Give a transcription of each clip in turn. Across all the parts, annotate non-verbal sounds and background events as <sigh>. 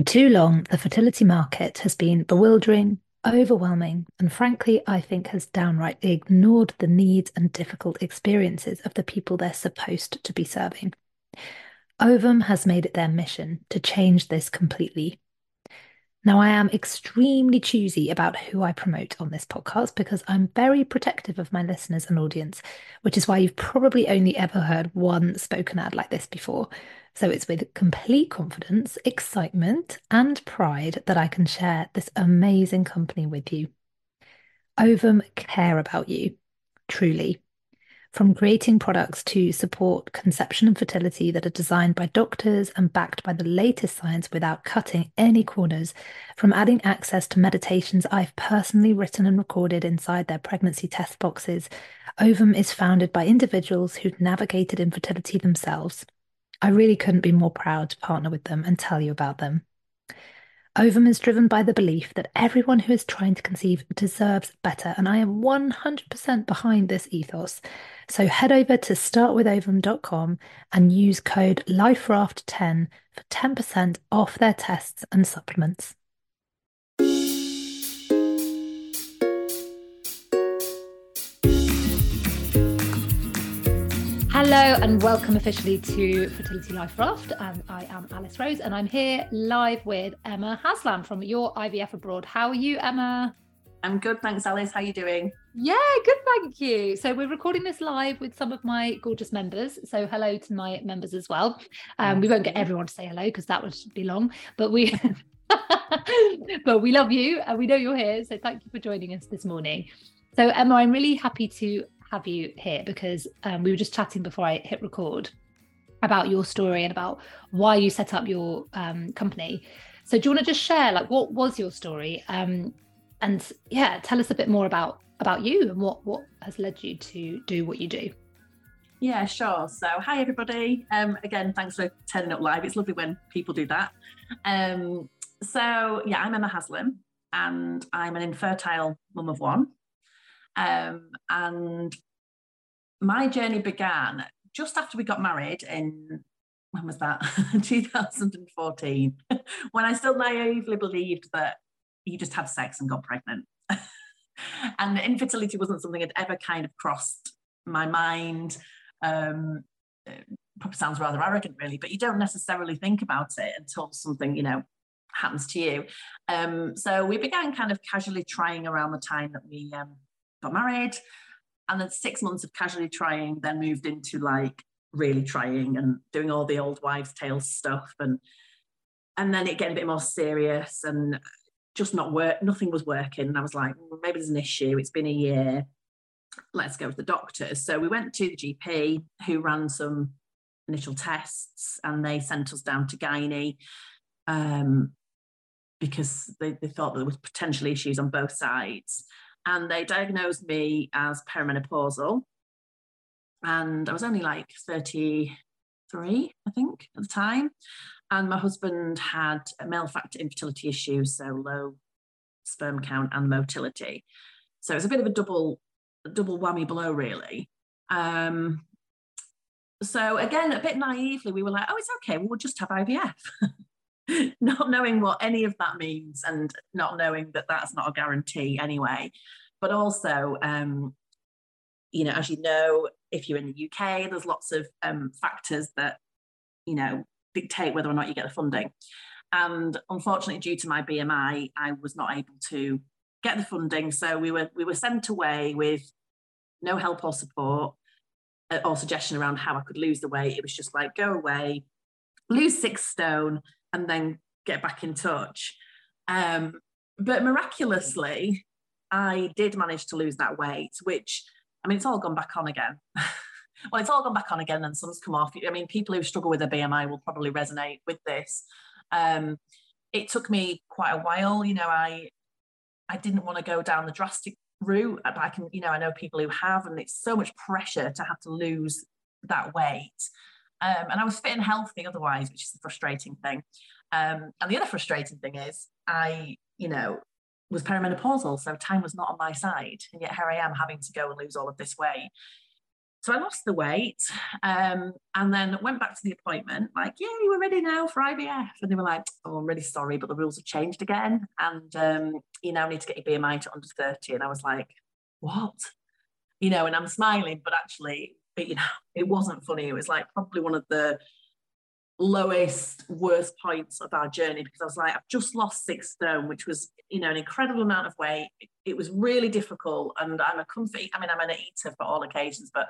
For too long, the fertility market has been bewildering, overwhelming, and frankly, I think has downright ignored the needs and difficult experiences of the people they're supposed to be serving. Ovum has made it their mission to change this completely. Now, I am extremely choosy about who I promote on this podcast because I'm very protective of my listeners and audience, which is why you've probably only ever heard one spoken ad like this before. So it's with complete confidence, excitement, and pride that I can share this amazing company with you. Ovum care about you, truly from creating products to support conception and fertility that are designed by doctors and backed by the latest science without cutting any corners, from adding access to meditations I've personally written and recorded inside their pregnancy test boxes. Ovum is founded by individuals who've navigated infertility themselves. I really couldn't be more proud to partner with them and tell you about them. Ovum is driven by the belief that everyone who is trying to conceive deserves better, and I am 100% behind this ethos. So head over to startwithovum.com and use code LifeRaft10 for 10% off their tests and supplements. Hello and welcome officially to Fertility Life Raft. And I am Alice Rose and I'm here live with Emma Haslam from Your IVF Abroad. How are you, Emma? I'm good, thanks, Alice. How are you doing? Yeah, good, thank you. So we're recording this live with some of my gorgeous members. So hello to my members as well. Um, we won't get everyone to say hello because that would be long, but we <laughs> but we love you and we know you're here. So thank you for joining us this morning. So Emma, I'm really happy to have you here because um, we were just chatting before I hit record about your story and about why you set up your um, company. So do you want to just share like what was your story? Um, and yeah, tell us a bit more about about you and what what has led you to do what you do. Yeah, sure. So, hi everybody. Um, again, thanks for turning up live. It's lovely when people do that. Um, so, yeah, I'm Emma Haslam, and I'm an infertile mum of one. Um, and my journey began just after we got married in when was that? <laughs> 2014 <laughs> when i still naively believed that you just had sex and got pregnant. <laughs> And infertility wasn't something that ever kind of crossed my mind. Um, probably sounds rather arrogant really but you don't necessarily think about it until something you know happens to you. Um, so we began kind of casually trying around the time that we um, got married. And then six months of casually trying, then moved into like really trying and doing all the old wives' tales stuff. And and then it getting a bit more serious and just not work, nothing was working. And I was like, well, maybe there's an issue. It's been a year. Let's go to the doctors. So we went to the GP who ran some initial tests and they sent us down to Gynae um, because they, they thought there was potentially issues on both sides and they diagnosed me as perimenopausal. And I was only like 33, I think, at the time. And my husband had a male factor infertility issue, so low sperm count and motility. So it was a bit of a double, double whammy blow, really. Um, so again, a bit naively, we were like, oh, it's okay, we'll just have IVF. <laughs> <laughs> not knowing what any of that means and not knowing that that's not a guarantee anyway. But also, um, you know, as you know, if you're in the UK, there's lots of um, factors that, you know, dictate whether or not you get the funding. And unfortunately, due to my BMI, I was not able to get the funding. So we were we were sent away with no help or support uh, or suggestion around how I could lose the weight. It was just like go away, lose six stone, and then get back in touch. Um, but miraculously, I did manage to lose that weight, which I mean, it's all gone back on again. <laughs> well, it's all gone back on again, and some's come off. I mean, people who struggle with a BMI will probably resonate with this. Um, it took me quite a while. You know, I I didn't want to go down the drastic route, but I can, you know, I know people who have, and it's so much pressure to have to lose that weight. Um, and I was fit and healthy otherwise, which is the frustrating thing. Um, and the other frustrating thing is, I, you know, was perimenopausal, so time was not on my side, and yet here I am having to go and lose all of this weight. so I lost the weight um, and then went back to the appointment, like, yeah, you were ready now for IVF. And they were like, oh, I'm really sorry, but the rules have changed again. And um, you now need to get your BMI to under 30. And I was like, what? You know, and I'm smiling, but actually, you know, it wasn't funny. It was like probably one of the lowest, worst points of our journey because I was like, I've just lost six stone, which was, you know, an incredible amount of weight. It was really difficult. And I'm a comfy, I mean, I'm an eater for all occasions, but,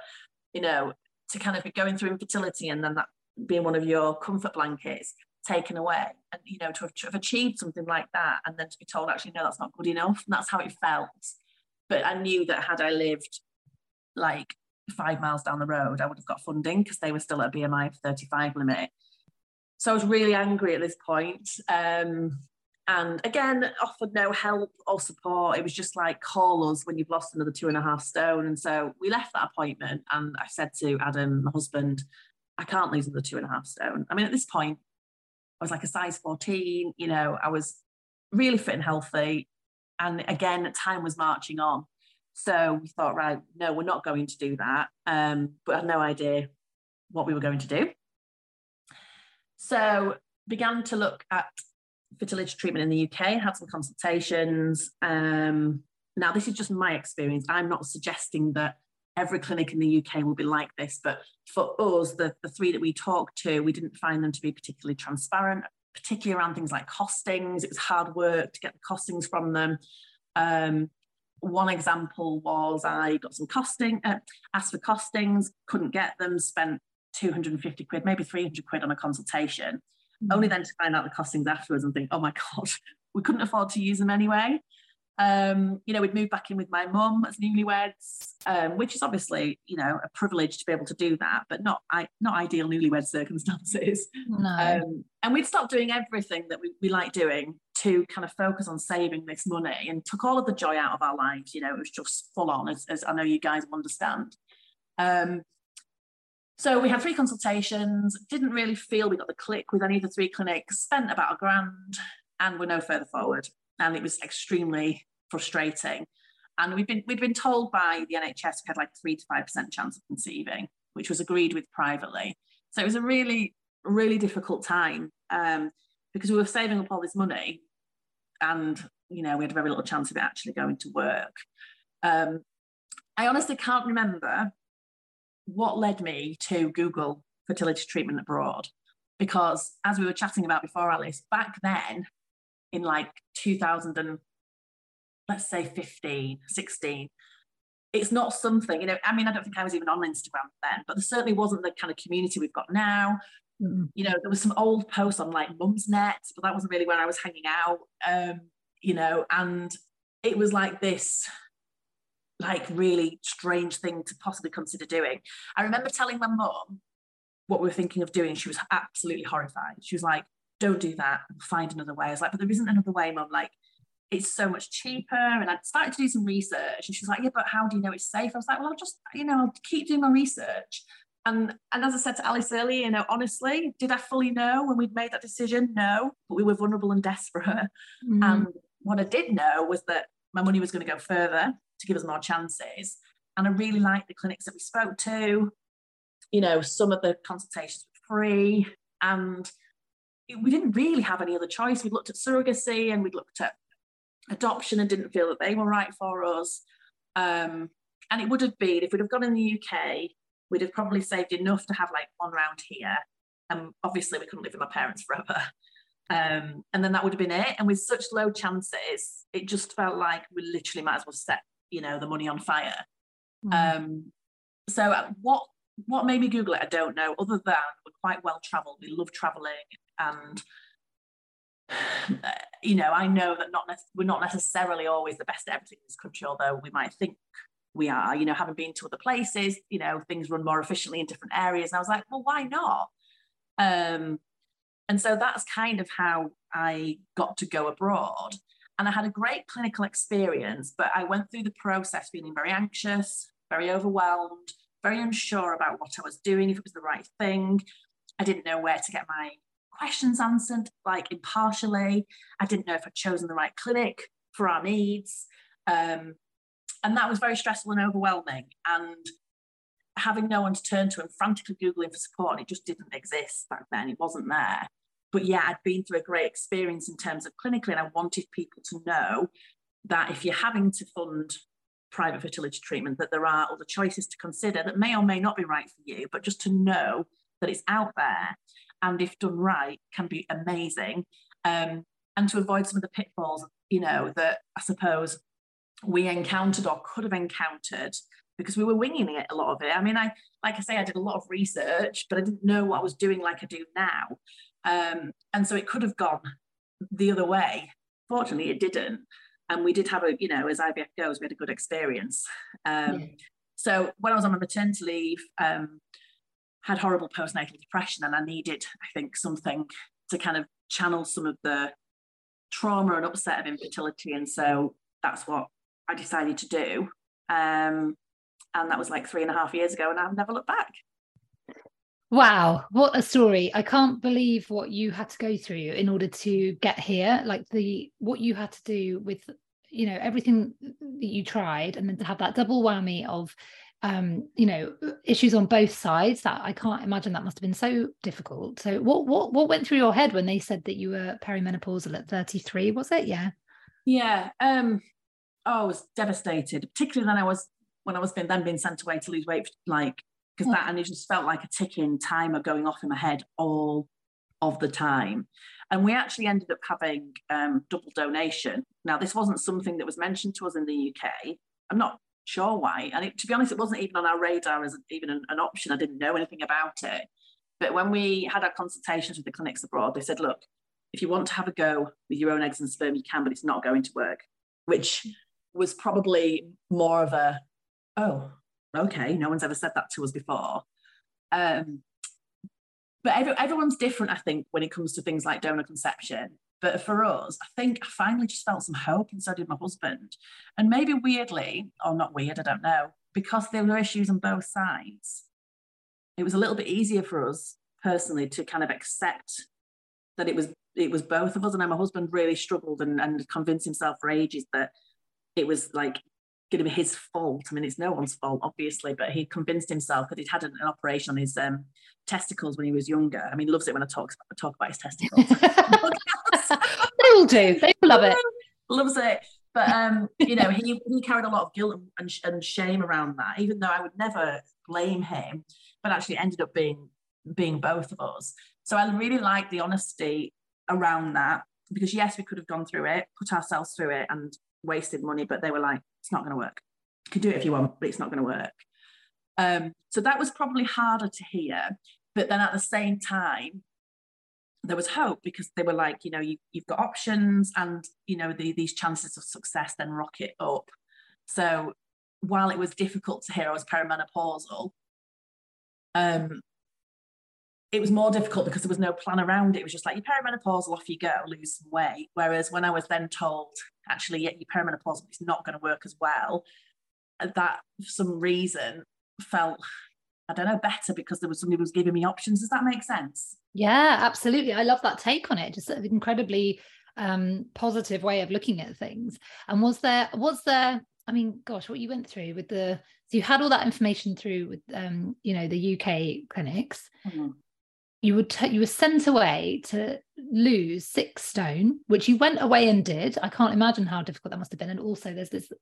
you know, to kind of be going through infertility and then that being one of your comfort blankets taken away and, you know, to have, to have achieved something like that and then to be told, actually, no, that's not good enough. And that's how it felt. But I knew that had I lived like five miles down the road, I would have got funding because they were still at a BMI of 35 limit. So I was really angry at this point. Um, and again, offered no help or support. It was just like, call us when you've lost another two and a half stone. And so we left that appointment. And I said to Adam, my husband, I can't lose another two and a half stone. I mean, at this point, I was like a size 14, you know, I was really fit and healthy. And again, time was marching on. So we thought, right, no, we're not going to do that. Um, but I had no idea what we were going to do. So began to look at fertility treatment in the UK, had some consultations. Um, now, this is just my experience. I'm not suggesting that every clinic in the UK will be like this, but for us, the, the three that we talked to, we didn't find them to be particularly transparent, particularly around things like costings. It was hard work to get the costings from them. Um, one example was I got some costing, uh, asked for costings, couldn't get them, spent 250 quid, maybe 300 quid on a consultation, mm-hmm. only then to find out the costings afterwards and think, oh my <laughs> God, we couldn't afford to use them anyway. Um, you know, we'd moved back in with my mum as newlyweds, um, which is obviously, you know, a privilege to be able to do that, but not I, not ideal newlywed circumstances. No. Um, and we'd stopped doing everything that we, we like doing to kind of focus on saving this money and took all of the joy out of our lives. You know, it was just full on, as, as I know you guys understand. Um, so we had three consultations, didn't really feel we got the click with any of the three clinics, spent about a grand and we're no further forward. And it was extremely frustrating. And we've been we'd been told by the NHS we had like three to five percent chance of conceiving, which was agreed with privately. So it was a really, really difficult time um, because we were saving up all this money and you know we had very little chance of it actually going to work. Um, I honestly can't remember what led me to Google fertility treatment abroad. Because as we were chatting about before, Alice, back then in like 2000 and let's say 15, 16, it's not something, you know, I mean, I don't think I was even on Instagram then, but there certainly wasn't the kind of community we've got now. Mm-hmm. You know, there was some old posts on like Mumsnet, but that wasn't really where I was hanging out. Um, you know, and it was like this like really strange thing to possibly consider doing. I remember telling my mum what we were thinking of doing. She was absolutely horrified. She was like, don't do that, find another way. I was like, but there isn't another way, mum. Like, it's so much cheaper. And I started to do some research. And she was like, yeah, but how do you know it's safe? I was like, well, I'll just, you know, I'll keep doing my research. And, and as I said to Alice earlier, you know, honestly, did I fully know when we'd made that decision? No, but we were vulnerable and desperate. Mm. And what I did know was that my money was going to go further to give us more chances. And I really liked the clinics that we spoke to. You know, some of the consultations were free, and we didn't really have any other choice. We looked at surrogacy and we'd looked at adoption and didn't feel that they were right for us. Um, and it would have been, if we'd have gone in the UK, we'd have probably saved enough to have like one round here. And obviously, we couldn't live with my parents forever. Um, and then that would have been it. And with such low chances, it just felt like we literally might as well set you know the money on fire mm. um so uh, what what made me google it i don't know other than we're quite well traveled we love traveling and you know i know that not we're not necessarily always the best at everything in this country although we might think we are. You know having been to other places you know things run more efficiently in different areas. And i was like well why not? Um and so that's kind of how i got to go abroad. And I had a great clinical experience, but I went through the process feeling very anxious, very overwhelmed, very unsure about what I was doing, if it was the right thing. I didn't know where to get my questions answered, like impartially. I didn't know if I'd chosen the right clinic for our needs. Um, and that was very stressful and overwhelming. And having no one to turn to and frantically Googling for support, it just didn't exist back then. It wasn't there. But yeah, I'd been through a great experience in terms of clinically, and I wanted people to know that if you're having to fund private fertility treatment, that there are other choices to consider that may or may not be right for you, but just to know that it's out there and if done right can be amazing. Um, and to avoid some of the pitfalls, you know, that I suppose we encountered or could have encountered because we were winging it a lot of it. I mean, I like I say, I did a lot of research, but I didn't know what I was doing like I do now. Um, and so it could have gone the other way. Fortunately, it didn't. And we did have a, you know, as IVF goes, we had a good experience. Um, yeah. So when I was on my maternity leave, um, had horrible postnatal depression, and I needed, I think, something to kind of channel some of the trauma and upset of infertility. And so that's what I decided to do. Um, and that was like three and a half years ago, and I've never looked back. Wow, what a story. I can't believe what you had to go through in order to get here. Like the what you had to do with you know everything that you tried and then to have that double whammy of um you know issues on both sides that I can't imagine that must have been so difficult. So what what what went through your head when they said that you were perimenopausal at 33 was it? Yeah. Yeah, um oh, I was devastated, particularly when I was when I was being, then being sent away to lose weight like because that and it just felt like a ticking timer going off in my head all of the time. And we actually ended up having um, double donation. Now, this wasn't something that was mentioned to us in the UK. I'm not sure why. And it, to be honest, it wasn't even on our radar as even an, an option. I didn't know anything about it. But when we had our consultations with the clinics abroad, they said, look, if you want to have a go with your own eggs and sperm, you can, but it's not going to work, which was probably more of a, oh, okay, no one's ever said that to us before. Um, but every, everyone's different, I think, when it comes to things like donor conception. But for us, I think I finally just felt some hope, and so did my husband. And maybe weirdly, or not weird, I don't know, because there were issues on both sides, it was a little bit easier for us personally to kind of accept that it was it was both of us. And my husband really struggled and, and convinced himself for ages that it was like going to be his fault. I mean, it's no one's fault, obviously, but he convinced himself that he'd had an, an operation on his um, testicles when he was younger. I mean, loves it when I talk, talk about his testicles. <laughs> they all do. They love it. <laughs> Loves it. But um, you know, he, he carried a lot of guilt and, and shame around that, even though I would never blame him, but actually ended up being being both of us. So I really like the honesty around that because yes, we could have gone through it, put ourselves through it, and wasted money, but they were like, it's not going to work. You can do it if you want, but it's not going to work. Um, so that was probably harder to hear. But then at the same time, there was hope because they were like, you know, you, have got options and, you know, the, these chances of success then rocket up. So while it was difficult to hear I was perimenopausal, um, it was more difficult because there was no plan around it. It was just like you're perimenopausal, off you go, lose some weight. Whereas when I was then told, actually, yeah, you're perimenopausal, it's not going to work as well, that for some reason felt, I don't know, better because there was somebody who was giving me options. Does that make sense? Yeah, absolutely. I love that take on it. Just an incredibly um, positive way of looking at things. And was there, was there, I mean, gosh, what you went through with the, so you had all that information through with, um, you know, the UK clinics. Mm-hmm you would t- you were sent away to lose six stone which you went away and did. I can't imagine how difficult that must have been. And also there's this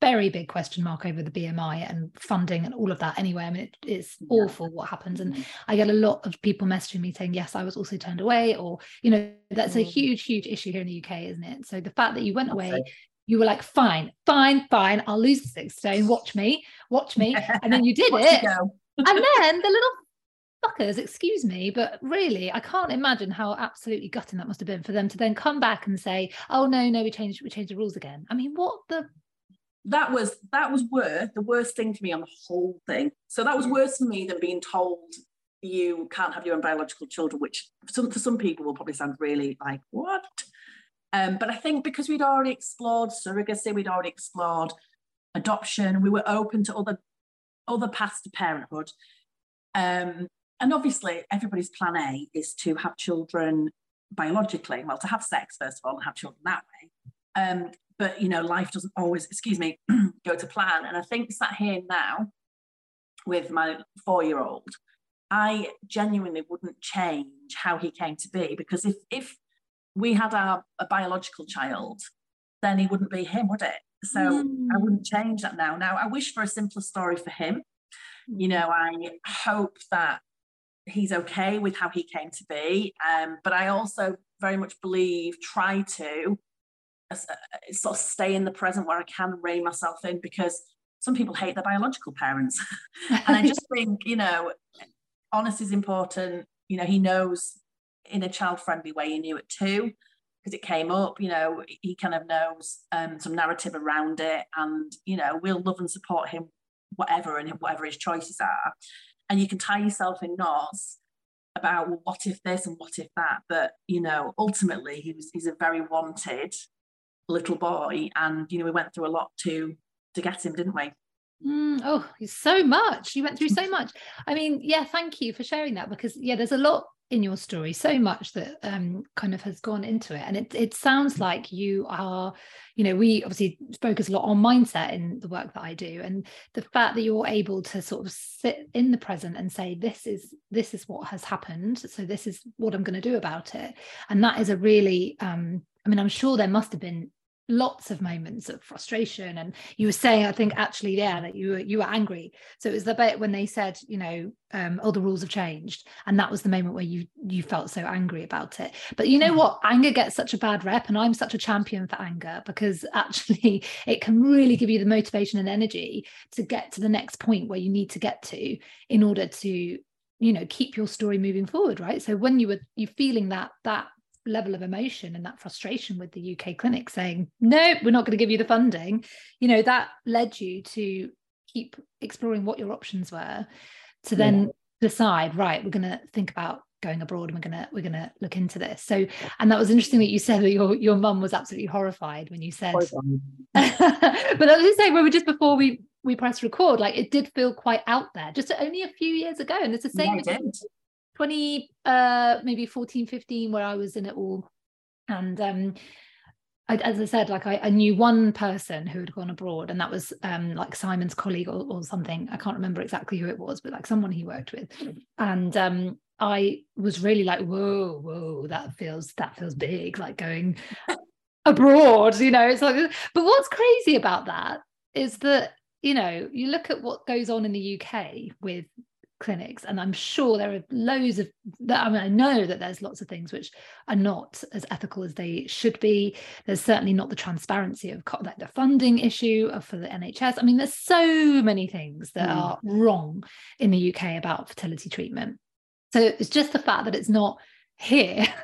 very big question mark over the bmi and funding and all of that anyway. I mean it, it's awful what happens. And i get a lot of people messaging me saying yes i was also turned away or you know that's mm. a huge huge issue here in the uk isn't it? So the fact that you went away you were like fine fine fine i'll lose the six stone watch me watch me <laughs> and then you did it. and then the little fuckers, excuse me, but really, I can't imagine how absolutely gutting that must have been for them to then come back and say, "Oh no, no, we changed, we changed the rules again." I mean, what the? That was that was worse. The worst thing for me on the whole thing. So that was worse for me than being told you can't have your own biological children, which for some for some people will probably sound really like what. Um, but I think because we'd already explored surrogacy, we'd already explored adoption, we were open to other other paths to parenthood. Um, and obviously everybody's plan A is to have children biologically, well, to have sex first of all and have children that way. Um, but you know, life doesn't always, excuse me, <clears throat> go to plan. And I think sat here now, with my four year old, I genuinely wouldn't change how he came to be because if if we had our a biological child, then he wouldn't be him, would it? So mm. I wouldn't change that now. Now I wish for a simpler story for him. You mm. know, I hope that he's okay with how he came to be. Um, but I also very much believe try to uh, sort of stay in the present where I can rein myself in because some people hate their biological parents. <laughs> and I just <laughs> think, you know, honesty is important. You know, he knows in a child friendly way, he knew it too because it came up, you know, he kind of knows um, some narrative around it. And, you know, we'll love and support him, whatever, and whatever his choices are. And you can tie yourself in knots about well, what if this and what if that. But, you know, ultimately he was he's a very wanted little boy. And, you know, we went through a lot to to get him, didn't we? Mm, oh, so much. You went through so <laughs> much. I mean, yeah, thank you for sharing that because yeah, there's a lot in your story so much that um, kind of has gone into it. And it, it sounds like you are you know we obviously focus a lot on mindset in the work that i do. And the fact that you're able to sort of sit in the present and say this is this is what has happened. So this is what i'm going to do about it. And that is a really um, i mean i'm sure there must have been lots of moments of frustration and you were saying i think actually yeah that you were you were angry. So it was the bit when they said you know um all the rules have changed and that was the moment where you you felt so angry about it. But you know mm. what? Anger gets such a bad rep and i'm such a champion for anger because <laughs> actually it can really give you the motivation and energy to get to the next point where you need to get to in order to you know keep your story moving forward right? So when you were you feeling that that level of emotion and that frustration with the UK clinic saying, no, we're not going to give you the funding, you know, that led you to keep exploring what your options were to then yeah. decide, right, we're going to think about going abroad and we're going to we're going to look into this. So and that was interesting that you said that your your mum was absolutely horrified when you said <laughs> but I was just saying we were just before we we press record like it did feel quite out there just only a few years ago and it's the same yeah, 20 uh maybe 14 15 where i was in it all and um I, as I said, like I, I, knew one person who had gone abroad, and that was um, like Simon's colleague or, or, something. I can't remember exactly who it was, but like someone he worked with. And um, I was really like, whoa, whoa, that feels that feels big, like going <laughs> abroad. You know, it's like. But what's crazy about that is that you know you look at what goes on in the UK with clinics and i'm sure there are loads of that i mean i know that there's lots of things which are not as ethical as they should be. There's certainly not the transparency of like the funding issue for the nhs i mean there's so many things that mm. are wrong in the uk about fertility treatment. So it's just the fact that it's not here. <laughs>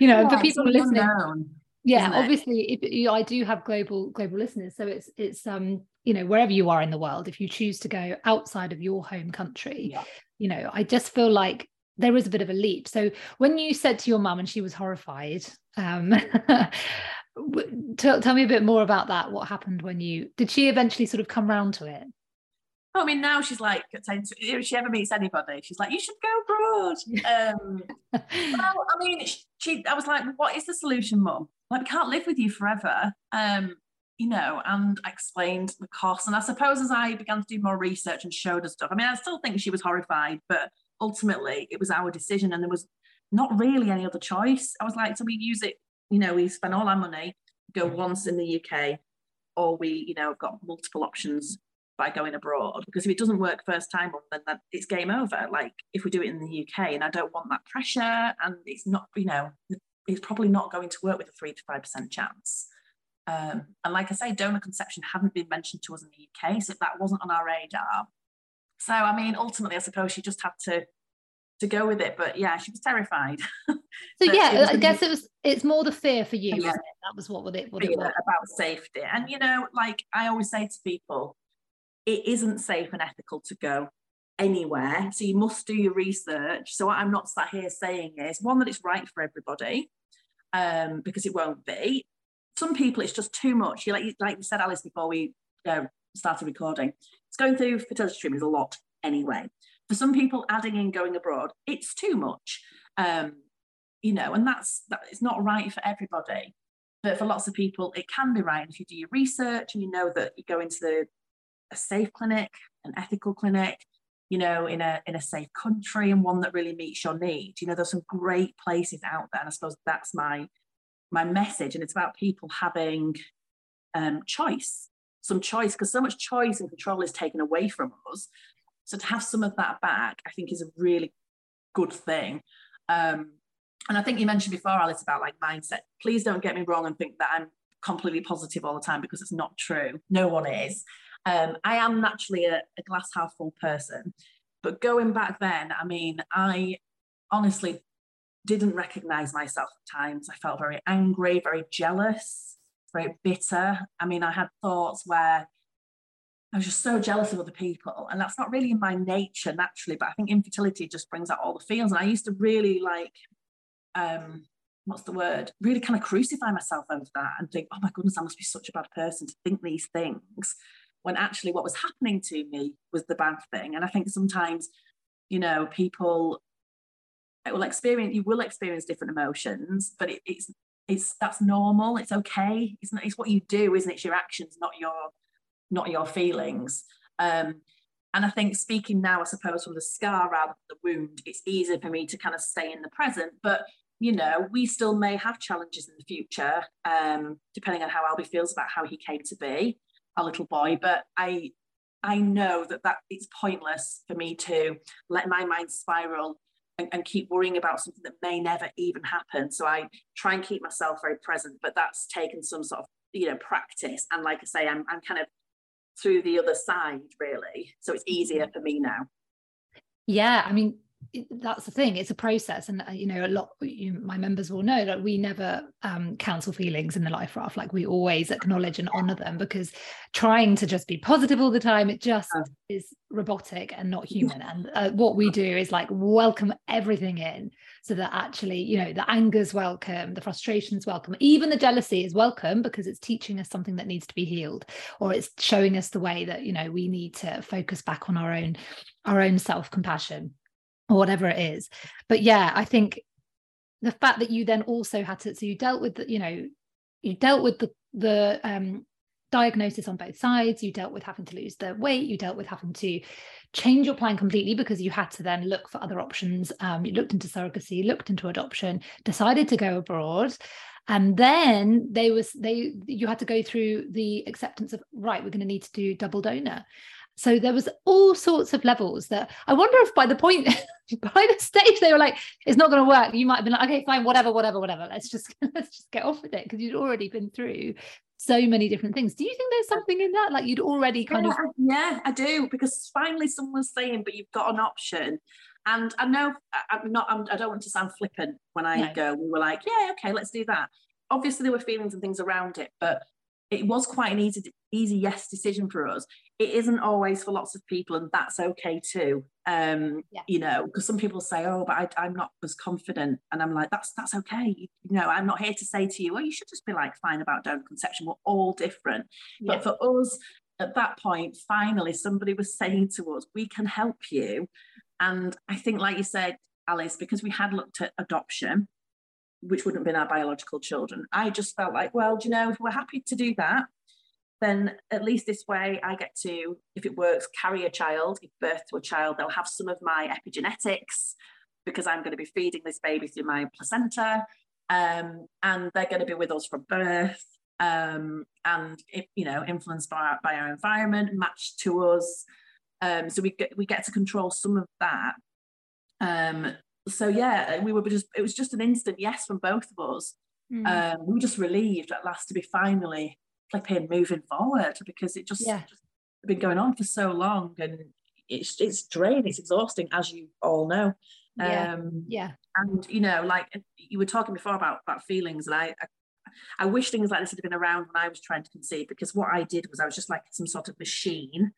You know yeah, for people listening unknown, yeah obviously if you know, i do have global global listeners so it's it's um you know wherever you are in the world if you choose to go outside of your home country yeah. you know i just feel like there is a bit of a leap so when you said to your mum and she was horrified um <laughs> tell, tell me a bit more about that what happened when you did she eventually sort of come round to it I mean, now she's like, if she ever meets anybody, she's like, you should go abroad. Um, <laughs> well, I mean, she, I was like, what is the solution, mum? Like, we can't live with you forever. Um, you know, and explained the cost. And I suppose as I began to do more research and showed her stuff, I mean, I still think she was horrified, but ultimately it was our decision and there was not really any other choice. I was like, so we use it, you know, we spend all our money, go once in the UK, or we, you know, have got multiple options by going abroad. Because if it doesn't work first time, then that, it's game over. Like if we do it in the UK, and I don't want that pressure, and it's not, you know, it's probably not going to work with a three to five percent chance. Um, and like I say, donor conception hadn't been mentioned to us in the UK, so that wasn't on our radar. So I mean, ultimately, I suppose she just had to to go with it. But yeah, she was terrified. so <laughs> yeah, I guess it was. It's more the fear for you. Yeah. That was what it what it was about safety. And you know, like I always say to people, it isn't safe and ethical to go anywhere. So you must do your research. So what I'm not sat here saying is one that it's right for everybody, um, because it won't be some people it's just too much. You like like you said, Alice, before we uh, started recording, it's going through fertility treatment is a lot anyway. For some people, adding in going abroad, it's too much. Um, you know, and that's that it's not right for everybody. But for lots of people, it can be right. if you do your research and you know that you go into the, a safe clinic, an ethical clinic, you know, in a in a safe country and one that really meets your needs. You know, there's some great places out there. And I suppose that's my my message. And it's about people having um, choice, some choice, because so much choice and control is taken away from us. So to have some of that back, I think is a really good thing. Um, and I think you mentioned before, Alice, about like mindset. Please don't get me wrong and think that I'm completely positive all the time because it's not true. No one is. Um, I am naturally a, a glass half full person. But going back then, I mean, I honestly didn't recognize myself at times. I felt very angry, very jealous, very bitter. I mean, I had thoughts where I was just so jealous of other people. And that's not really in my nature naturally, but I think infertility just brings out all the feels. And I used to really like, um, what's the word? Really kind of crucify myself over that and think, oh my goodness, I must be such a bad person to think these things. When actually what was happening to me was the bad thing. And I think sometimes, you know, people will experience, you will experience different emotions, but it, it's, it's, that's normal. It's okay. It's, not, it's what you do, isn't it? It's your actions, not your not your feelings. Um, and I think speaking now, I suppose, from the scar rather than the wound, it's easier for me to kind of stay in the present. But you know, we still may have challenges in the future, um, depending on how Albie feels about how he came to be, a little boy. But I, I know that that it's pointless for me to let my mind spiral and, and keep worrying about something that may never even happen. So I try and keep myself very present, but that's taken some sort of you know practice. And like I say, I'm I'm kind of through the other side really so it's easier mm-hmm. for me now yeah i mean that's the thing it's a process and uh, you know a lot you, my members will know that we never um, counsel feelings in the life raft like we always acknowledge and honor them because trying to just be positive all the time it just is robotic and not human and uh, what we do is like welcome everything in so that actually you know the anger's welcome the frustration's welcome even the jealousy is welcome because it's teaching us something that needs to be healed or it's showing us the way that you know we need to focus back on our own our own self compassion or whatever it is. But yeah i think the fact that you then also had to so you dealt with the, you know you dealt with the the um diagnosis on both sides you dealt with having to lose the weight you dealt with having to change your plan completely because you had to then look for other options um, you looked into surrogacy looked into adoption decided to go abroad and then they was they you had to go through the acceptance of right we're going to need to do double donor so there was all sorts of levels that I wonder if by the point <laughs> by the stage they were like, it's not going to work. You might have been like, okay, fine, whatever, whatever, whatever. Let's just <laughs> let's just get off with it because you'd already been through so many different things. Do you think there's something in that? Like you'd already kind yeah, of Yeah, I do, because finally someone's saying, but you've got an option. And I know I'm not, I'm, I do not want to sound flippant when I no. go, we were like, yeah, okay, let's do that. Obviously, there were feelings and things around it, but it was quite an easy easy yes decision for us. It isn't always for lots of people and that's okay too. Um yeah. you know because some people say oh but I, am not as confident and i'm like that's that's okay. You know i'm not here to say to you well you should just be like fine about donor conception. We're all different. Yeah. but for us at that point finally somebody was saying to us we can help you. And i think like you said alice because we had looked at adoption which wouldn't have been our biological children. I just felt like, well, do you know, if we're happy to do that, then at least this way I get to, if it works, carry a child, give birth to a child. They'll have some of my epigenetics because I'm going to be feeding this baby through my placenta. Um, and they're going to be with us from birth. Um, and you know, influenced by our, by our environment, matched to us. Um, so we get we get to control some of that. So yeah, we were just it was just an instant yes from both of us. Mm. Um, we were just relieved at last to be finally flipping moving forward because it just, yeah. just been going on for so long and it's it's draining, it's exhausting, as you all know. Yeah. Um, yeah. And you know, like you were talking before about about feelings, and I, I I wish things like this had been around when I was trying to conceive because what I did was I was just like some sort of machine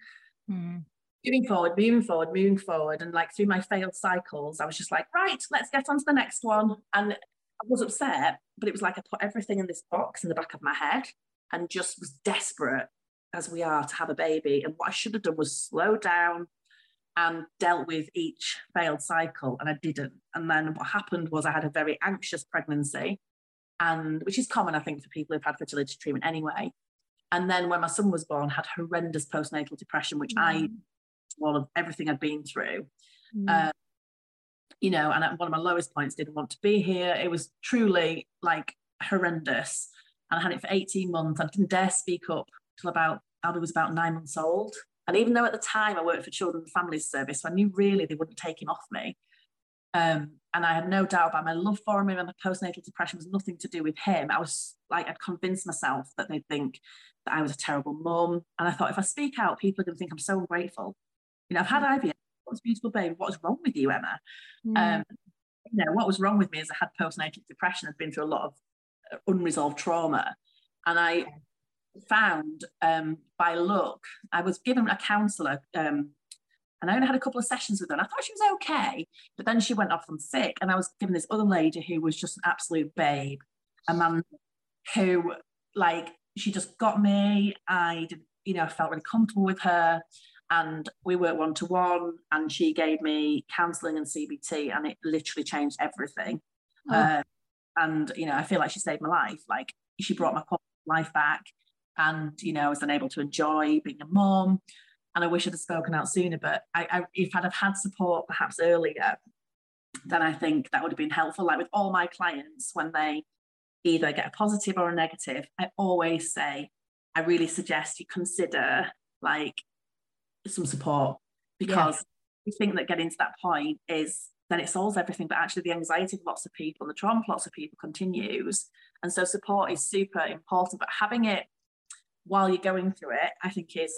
mm moving forward, moving forward, moving forward. And like through my failed cycles, I was just like, right, let's get on to the next one. And I was upset, but it was like I put everything in this box in the back of my head and just was desperate as we are to have a baby. And what I should have done was slow down and dealt with each failed cycle. And I didn't. And then what happened was I had a very anxious pregnancy, and which is common, I think, for people who've had fertility treatment anyway. And then when my son was born, had horrendous postnatal depression, which mm. I all of everything I'd been through. Mm. Uh, you know, and at one of my lowest points, didn't want to be here. It was truly like horrendous. And I had it for 18 months. I didn't dare speak up till about, Albie was about nine months old. And even though at the time I worked for Children and Families Service, so I knew really they wouldn't take him off me. Um, and I had no doubt about my love for him and my postnatal depression was nothing to do with him. I was like, I'd convinced myself that they'd think that I was a terrible mum. And I thought, if I speak out, people are going to think I'm so ungrateful. You know, I've had IVF. what's beautiful baby? what's wrong with you, Emma? Mm. Um, you know, what was wrong with me is I had postnatal depression. I'd been through a lot of uh, unresolved trauma. And I found um, by luck, I was given a counsellor, um, and I only had a couple of sessions with her, and I thought she was okay. But then she went off on sick, and I was given this other lady who was just an absolute babe, a man who, like, she just got me. I did, you know, I felt really comfortable with her. And we worked one to one, and she gave me counselling and CBT, and it literally changed everything. Oh. Uh, and you know, I feel like she saved my life. Like she brought my life back and you know I was unable to enjoy being a mom and I wish I'd have spoken out sooner but I, I, if I'd have had support perhaps earlier then I think that would have been helpful like with all my clients when they either get a positive or a negative I always say I really suggest you consider like some support because yeah. we think that getting to that point is then it solves everything but actually the anxiety of lots of people and the trauma of lots of people continues and so support is super important but having it while you're going through it, I think is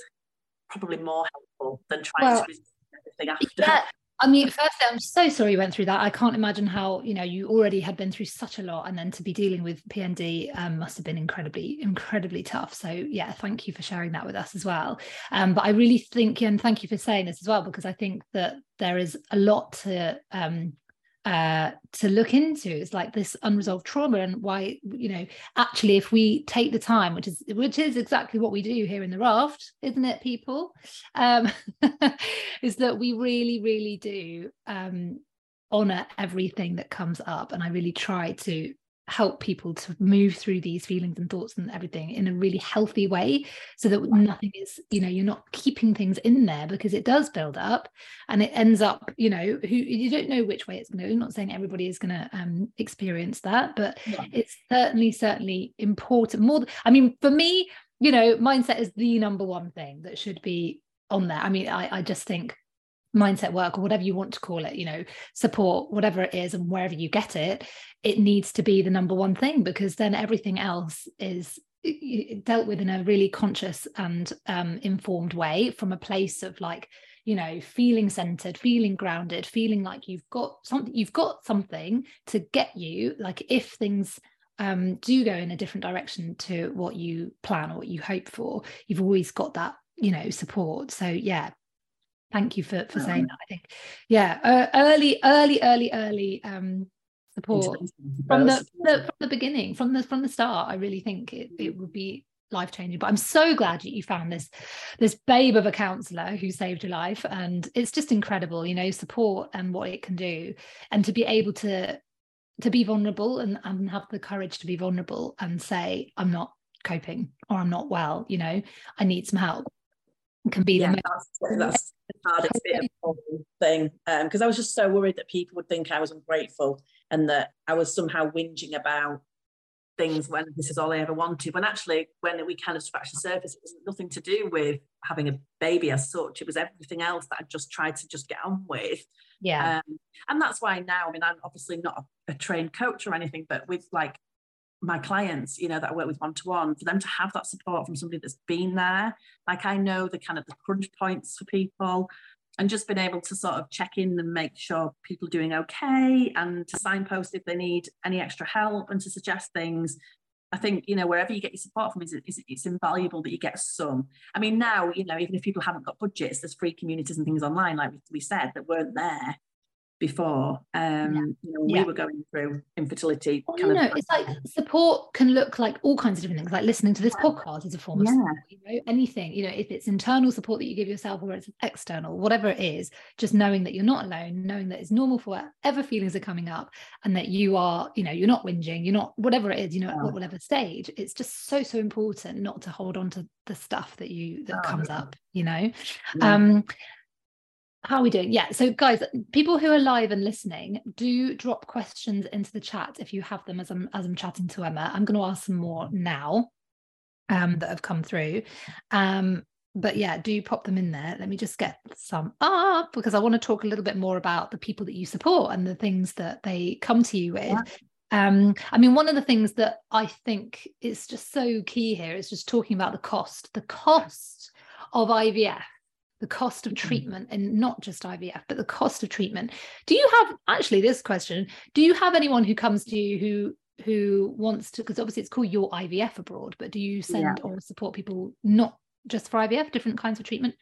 probably more helpful than trying well, to everything after. Yeah. I mean, firstly, I'm so sorry you went through that. I can't imagine how, you know, you already had been through such a lot and then to be dealing with PND um, must have been incredibly, incredibly tough. So, yeah, thank you for sharing that with us as well. Um, but I really think, and thank you for saying this as well, because I think that there is a lot to um, uh, to look into. It's like this unresolved trauma and why, you know, actually, if we take the time, which is which is exactly what we do here in the raft, isn't it, people? Um, <laughs> is that we really, really do um, honor everything that comes up, and I really try to help people to move through these feelings and thoughts and everything in a really healthy way so that nothing is you know you're not keeping things in there because it does build up and it ends up you know who you don't know which way it's going to i'm not saying everybody is going to um, experience that but yeah. it's certainly certainly important. More i mean for me you know mindset is the number one thing that should be on there. I mean i, I just think mindset work or whatever you want to call it you know support whatever it is and wherever you get it it needs to be the number one thing because then everything else is dealt with in a really conscious and um, informed way from a place of like you know feeling centered feeling grounded feeling like you've got something you've got something to get you like if things um, do go in a different direction to what you plan or what you hope for you've always got that you know support. So yeah thank you for for saying that i think. Yeah uh, early early early early um support. from the, the, from the beginning from the from the start i really think it, it would be life changing but i'm so glad that you found this this babe of a counselor who saved your life and it's just incredible you know support and what it can do. And to be able to to be vulnerable and, and have the courage to be vulnerable and say i'm not coping or i'm not well you know i need some help can be yeah, the most that's, the hardest bit of <laughs> the thing because um, I was just so worried that people would think I was ungrateful and that I was somehow whinging about things when this is all I ever wanted. When actually, when we kind of scratched the surface, it was nothing to do with having a baby as such. It was everything else that I just tried to just get on with. Yeah. Um, and that's why now, I mean, I'm obviously not a, a trained coach or anything, but with like my clients, you know, that I work with one to one, for them to have that support from somebody that's been there. Like I know the kind of the crunch points for people and just been able to sort of check in and make sure people are doing okay and to signpost if they need any extra help and to suggest things. I think, you know, wherever you get your support from, is, is it's invaluable that you get some. I mean, now, you know, even if people haven't got budgets, there's free communities and things online, like we said, that weren't there before um yeah. you know, we yeah. were going through infertility well, you know it's like support can look like all kinds of different things like listening to this podcast is a form of yeah. support you know anything you know if it's internal support that you give yourself or it's external whatever it is just knowing that you're not alone knowing that it's normal for whatever feelings are coming up and that you are you know you're not whinging you're not whatever it is you know at whatever stage it's just so so important not to hold on to the stuff that you that oh, comes up you know um How are we doing? Yeah. So, guys, people who are live and listening, do drop questions into the chat if you have them as I'm as I'm chatting to Emma. I'm going to ask some more now um, that have come through. Um, but yeah, do pop them in there. Let me just get some up because I want to talk a little bit more about the people that you support and the things that they come to you with. Yeah. Um, I mean, one of the things that I think is just so key here is just talking about the cost, the cost of IVF the cost of mm-hmm. treatment and not just IVF, but the cost of treatment. Do you have actually this question? Do you have anyone who comes to you who who wants to because obviously it's called your IVF abroad, but do you send yeah. or support people not just for IVF, different kinds of treatment?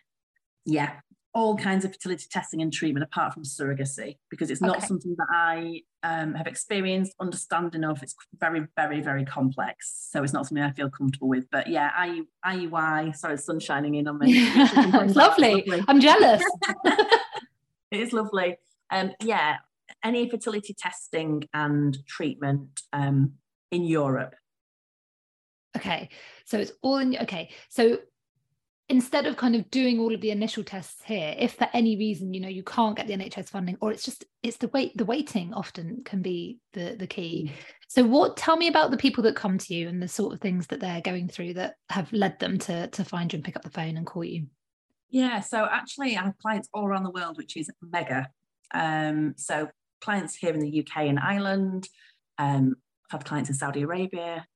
Yeah, all kinds of fertility testing and treatment apart from surrogacy because it's not okay. something that I um, have experienced, understanding of. It's very, very, very complex. So it's not something I feel comfortable with. But yeah, I, IUI, sorry, the sun's shining in on me. <laughs> it's lovely. lovely. I'm jealous. <laughs> it is lovely. Um, yeah, any fertility testing and treatment um, in Europe. Okay, so it's all in. Okay, so instead of kind of doing all of the initial tests here if for any reason you know you can't get the nhs funding or it's just it's the wait the waiting often can be the the key. Mm. so what tell me about the people that come to you and the sort of things that they're going through that have led them to to find you and pick up the phone and call you. Yeah so actually i have clients all around the world which is mega. Um, so clients here in the uk and ireland um, i've had clients in saudi arabia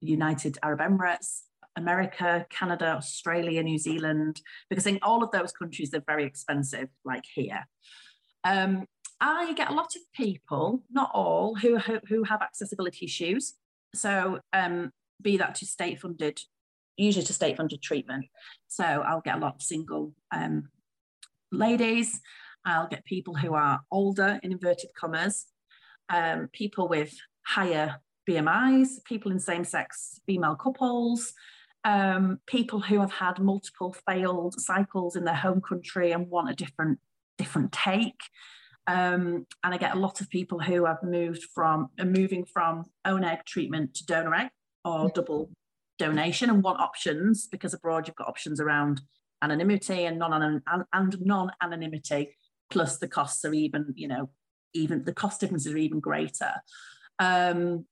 united arab emirates America, Canada, Australia, New Zealand, because in all of those countries they're very expensive, like here. Um, I get a lot of people, not all, who who have accessibility issues. So, um, be that to state funded, usually to state funded treatment. So, I'll get a lot of single um, ladies. I'll get people who are older, in inverted commas, um, people with higher BMIs, people in same sex female couples, um, people who have had multiple failed cycles in their home country and want a different different take. Um, and I get a lot of people who have moved from are moving from own egg treatment to donor egg or double donation and want options because abroad you've got options around anonymity and non and non anonymity. Plus the costs are even you know even the cost differences are even greater. Um,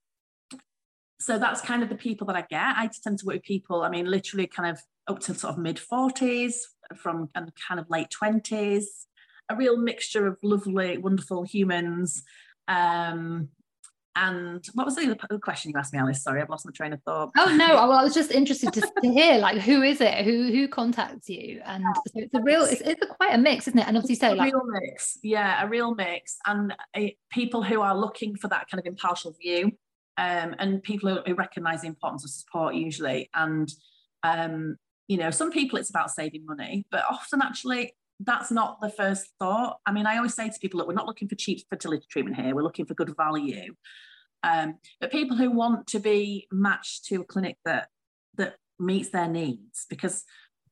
so that's kind of the people that I get. I tend to work with people, I mean, literally kind of up to sort of mid 40s, from and kind of late 20s, a real mixture of lovely, wonderful humans. Um, and what was the other question you asked me, Alice? Sorry, I've lost my train of thought. Oh no, <laughs> well, I was just interested to, to hear like who is it, who who contacts you, and so it's a real, it's, it's a quite a mix, isn't it? And obviously, say like real mix, yeah, a real mix, and uh, people who are looking for that kind of impartial view um, and people who recognise the importance of support usually. And um, you know, some people it's about saving money, but often actually that's not the first thought. I mean, I always say to people that we're not looking for cheap fertility treatment here; we're looking for good value. Um, but people who want to be matched to a clinic that that meets their needs, because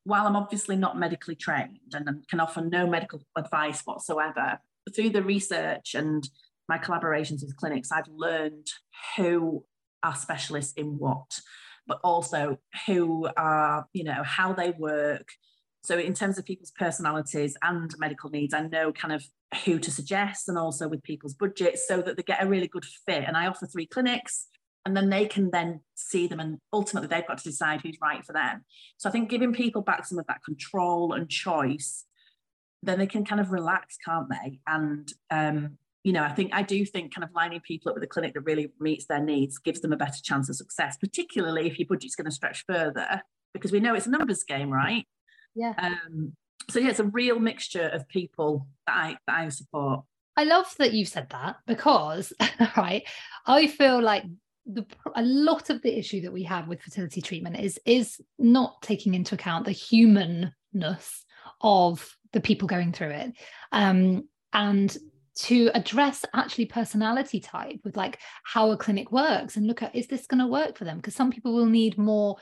while I'm obviously not medically trained and can offer no medical advice whatsoever, through the research and my collaborations with clinics, I've learned who are specialists in what, but also who are, you know, how they work. So, in terms of people's personalities and medical needs, I know kind of who to suggest and also with people's budgets so that they get a really good fit. And I offer three clinics and then they can then see them and ultimately they've got to decide who's right for them. So, I think giving people back some of that control and choice, then they can kind of relax, can't they? And um, you know, I think I do think kind of lining people up with a clinic that really meets their needs gives them a better chance of success, particularly if your budget's going to stretch further, because we know it's a numbers game, right? Yeah. Um, so yeah, it's a real mixture of people that I that I support. I love that you said that because, <laughs> right, I feel like the a lot of the issue that we have with fertility treatment is is not taking into account the humanness of the people going through it. Um, and to address actually personality type with like how a clinic works and look at is this going to work for them? Because some people will need more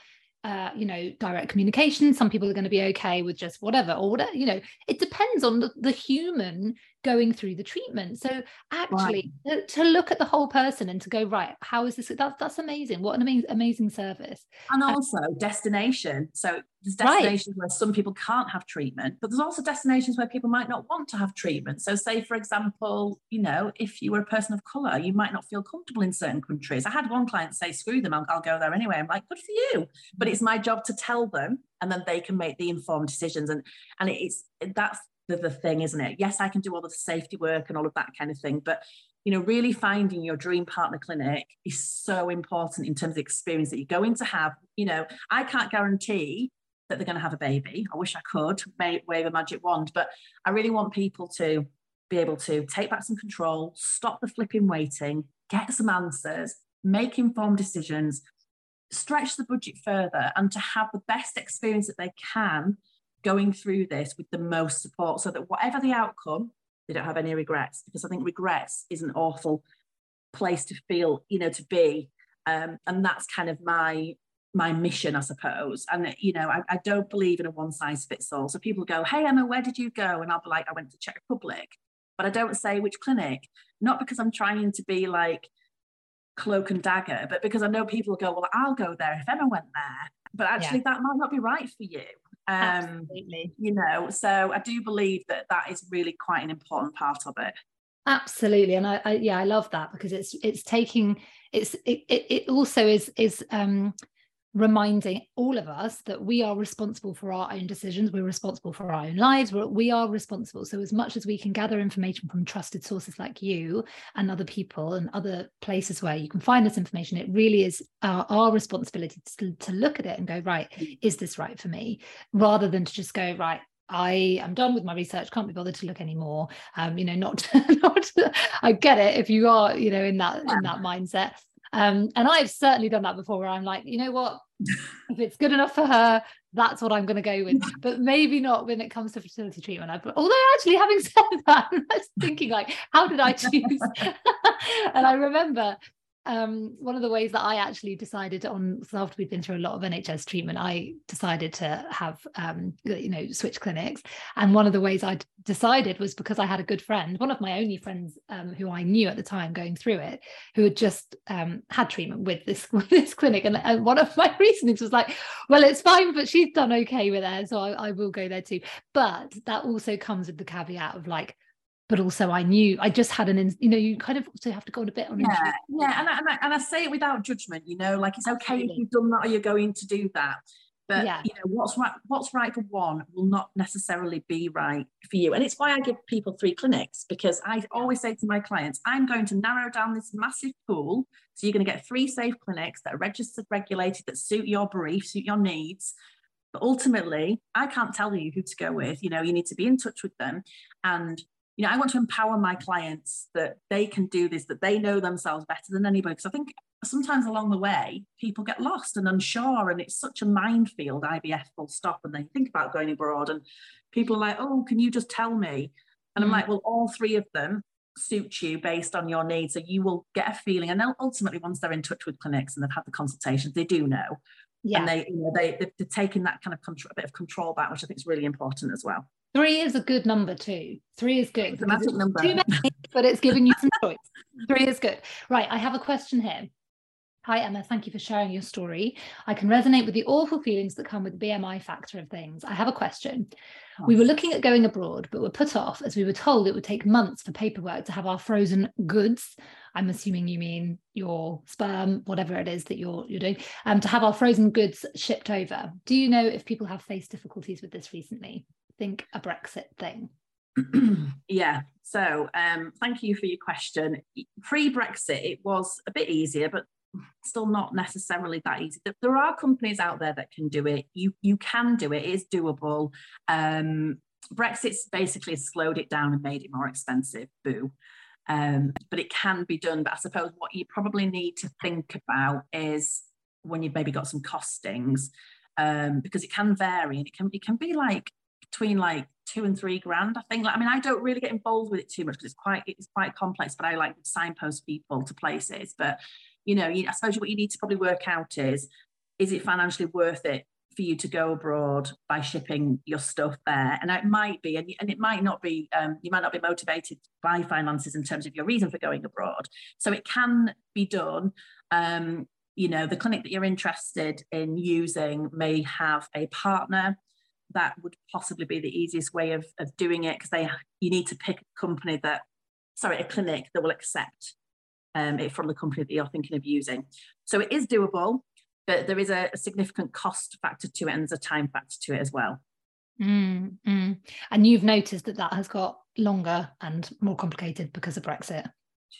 uh, you know direct communication. Some people are going to be okay with just whatever or whatever you know it depends on the, the human going through the treatment. So actually right. to, to, look at the whole person and to go, right, how is this? That's that's amazing. What an amazing amazing service. And also um, destination. So there's destinations right. where some people can't have treatment, but there's also destinations where people might not want to have treatment. So say, for example, you know, if you were a person of colour, you might not feel comfortable in certain countries. I had one client say, screw them, I'll, I'll go there anyway. I'm like, good for you. But it's my job to tell them and then they can make the informed decisions. And and it's that's the, the thing, isn't it? Yes, I can do all the safety work and all of that kind of thing, but you know, really finding your dream partner clinic is so important in terms of the experience that you're going to have. You know, I can't guarantee that they're going to have a baby. I wish I could wave a magic wand, but I really want people to be able to take back some control, stop the flipping waiting, get some answers, make informed decisions, stretch the budget further, and to have the best experience that they can going through this with the most support so that whatever the outcome, they don't have any regrets. Because I think regrets is an awful place to feel, you know, to be. Um, and that's kind of my my mission, I suppose. And you know, I, I don't believe in a one size fits all. So people go, "Hey Emma, where did you go?" And I'll be like, "I went to Czech Republic," but I don't say which clinic. Not because I'm trying to be like cloak and dagger, but because I know people go, "Well, I'll go there if Emma went there." But actually, yeah. that might not be right for you. Um, Absolutely. You know, so I do believe that that is really quite an important part of it. Absolutely, and I, I yeah, I love that because it's it's taking it's it, it also is is um reminding all of us that we are responsible for our own decisions we're responsible for our own lives we're, we are responsible so as much as we can gather information from trusted sources like you and other people and other places where you can find this information it really is our, our responsibility to, to look at it and go right mm. is this right for me rather than to just go right I am done with my research, can't be bothered to look anymore. Um, you know, not, <laughs> not I get it if you are, you know, in that in that mindset. Um, and I've certainly done that before where I'm like, you know what? if it's good enough for her, that's what I'm going to go with. <laughs> But maybe not when it comes to fertility treatment. I, although actually, having <laughs> said that, I was thinking like, how did I <laughs> choose? and I remember um, one of the ways that I actually decided on, so after we'd been through a lot of NHS treatment, I decided to have, um, you know, switch clinics. And one of the ways I decided was because I had a good friend, one of my only friends um, who I knew at the time going through it, who had just um, had treatment with this <laughs> with this clinic. And, and, one of my <laughs> reasonings was like, well, it's fine, but she's done okay with it, so I, I will go there too. But that also comes with the caveat of like, but also I knew I just had an, you know, you kind of also have to go on a bit on. Yeah, yeah, and I, and, I, and I say it without judgment, you know, like it's Absolutely. okay if you've done that or you're going to do that. But yeah. you know what's right, what's right for one will not necessarily be right for you, and it's why I give people three clinics because I always say to my clients, I'm going to narrow down this massive pool, so you're going to get three safe clinics that are registered, regulated, that suit your brief, suit your needs. But ultimately, I can't tell you who to go with. You know, you need to be in touch with them, and you know, I want to empower my clients that they can do this, that they know themselves better than anybody. Because I think sometimes along the way, people get lost and unsure, and it's such a minefield, IVF full stop. And they think about going abroad, and people are like, oh, can you just tell me? And mm. I'm like, well, all three of them suit you based on your needs. So you will get a feeling. And then ultimately, once they're in touch with clinics and they've had the consultations, they do know. Yeah. And they, you know, they, they're taking that kind of control, a bit of control back, which I think is really important as well. Three is a good number too. Three is good. It's a magic number. Too many, but it's giving you some choice. Three is good. Right. I have a question here. Hi, Emma. Thank you for sharing your story. I can resonate with the awful feelings that come with the BMI factor of things. I have a question. Oh. We were looking at going abroad, but were put off as we were told it would take months for paperwork to have our frozen goods. I'm assuming you mean your sperm, whatever it is that you're you're doing, um, to have our frozen goods shipped over. Do you know if people have faced difficulties with this recently? Think a Brexit thing? <clears throat> yeah. So um, thank you for your question. Pre Brexit, it was a bit easier, but still not necessarily that easy. There are companies out there that can do it. You you can do it. It is doable. Um, Brexit's basically slowed it down and made it more expensive. Boo. Um, but it can be done. But I suppose what you probably need to think about is when you've maybe got some costings, um, because it can vary and it can it can be like between like two and three grand. I think. Like, I mean, I don't really get involved with it too much because it's quite it's quite complex. But I like signpost people to places. But you know, I suppose what you need to probably work out is is it financially worth it for you to go abroad by shipping your stuff there. And it might be, and, and it might not be, um, you might not be motivated by finances in terms of your reason for going abroad. So it can be done. Um, you know, the clinic that you're interested in using may have a partner that would possibly be the easiest way of, of doing it because they you need to pick a company that sorry a clinic that will accept um, it from the company that you're thinking of using. So it is doable but there is a, a significant cost factor to it and there's a time factor to it as well. Mm, mm. and you've noticed that that has got longer and more complicated because of brexit.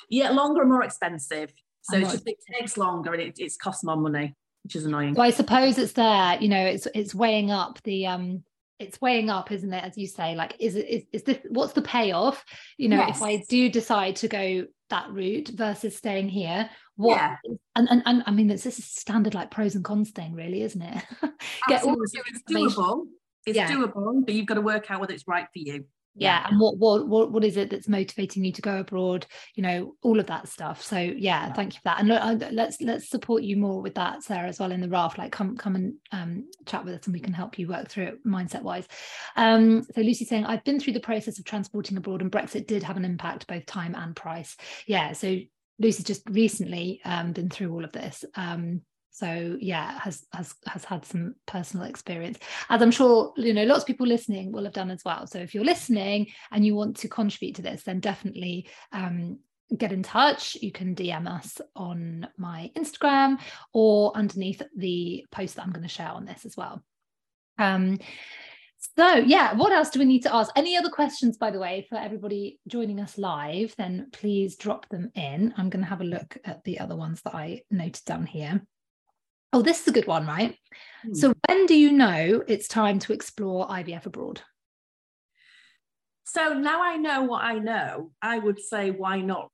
Yeah longer and more expensive. So it just it takes longer and it, it's cost more money which is annoying. Well, I suppose it's there, you know, it's it's weighing up the um it's weighing up, isn't it? As you say, like, is it is, is this what's the payoff? You know, yes. if I do decide to go that route versus staying here, what yeah. and, and and I mean it's this is standard like pros and cons thing, really, isn't it? <laughs> Get all it's doable. It's yeah. doable, but you've got to work out whether it's right for you yeah. And what, what what what is it that's motivating you to go abroad you know all of that stuff. So yeah, yeah. thank you for that. And look, let's let's support you more with that sarah as well in the raft. Like come come and um, chat with us and we can help you work through it mindset wise um, so lucy saying i've been through the process of transporting abroad and brexit did have an impact both time and price. Yeah so lucy's just recently um, been through all of this. Um, so yeah has has has had some personal experience. As i'm sure you know lots of people listening will have done as well. So if you're listening and you want to contribute to this then definitely um, get in touch. You can dm us on my instagram or underneath the post that i'm going to share on this as well. Um, so yeah what else do we need to ask? Any other questions by the way for everybody joining us live then please drop them in. I'm going to have a look at the other ones that i noted down here Oh, this is a good one, right? Hmm. So, when do you know it's time to explore IVF abroad? So now I know what I know. I would say, why not?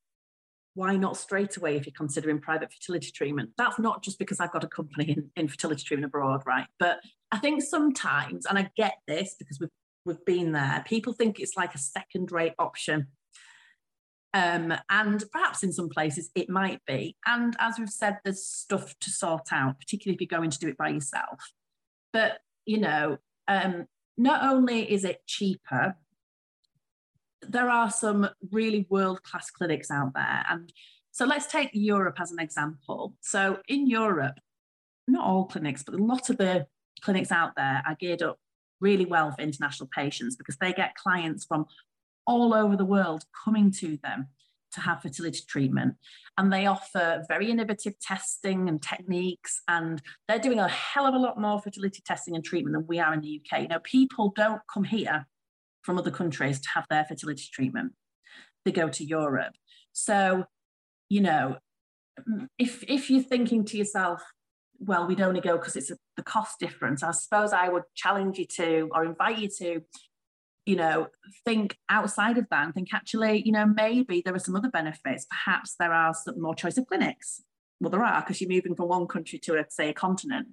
Why not straight away if you're considering private fertility treatment? That's not just because I've got a company in, in fertility treatment abroad, right? But I think sometimes, and I get this because we've we've been there, people think it's like a second-rate option. Um, and perhaps in some places it might be. And as we've said, there's stuff to sort out, particularly if you're going to do it by yourself. But, you know, um, not only is it cheaper, there are some really world class clinics out there. And so let's take Europe as an example. So in Europe, not all clinics, but a lot of the clinics out there are geared up really well for international patients because they get clients from all over the world coming to them to have fertility treatment. And they offer very innovative testing and techniques. And they're doing a hell of a lot more fertility testing and treatment than we are in the UK. You know, people don't come here from other countries to have their fertility treatment, they go to Europe. So, you know, if if you're thinking to yourself, well, we'd only go because it's a, the cost difference. I suppose I would challenge you to or invite you to you know, think outside of that and think actually, you know, maybe there are some other benefits. Perhaps there are some more choice of clinics. Well, there are because you're moving from one country to, a, say, a continent.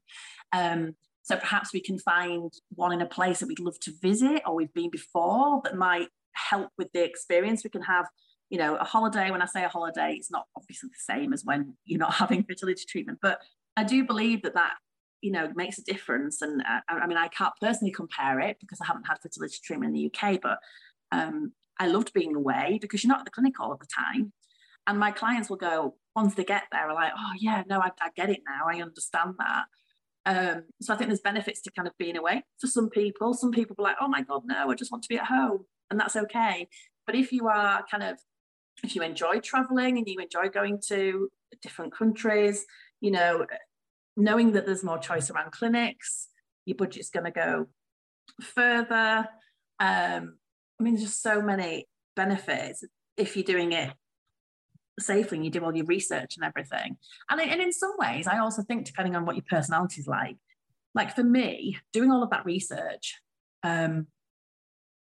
Um, so perhaps we can find one in a place that we'd love to visit or we've been before that might help with the experience. We can have, you know, a holiday. When I say a holiday, it's not obviously the same as when you're not <laughs> having fertility treatment, but I do believe that that you know it makes a difference. And uh, I mean I can't personally compare it because I haven't had fertility treatment in the UK but um, I loved being away because you're not at the clinic all of the time. And my clients will go once they get there are like oh yeah no I, I get it now. I understand that. Um, so I think there's benefits to kind of being away for some people. Some people are like oh my god no I just want to be at home and that's okay. But if you are kind of if you enjoy traveling and you enjoy going to different countries you know knowing that there's more choice around clinics, your budget's going to go further. Um, I mean, there's just so many benefits if you're doing it safely and you do all your research and everything. And, and in some ways, I also think, depending on what your personality is like, like for me, doing all of that research um,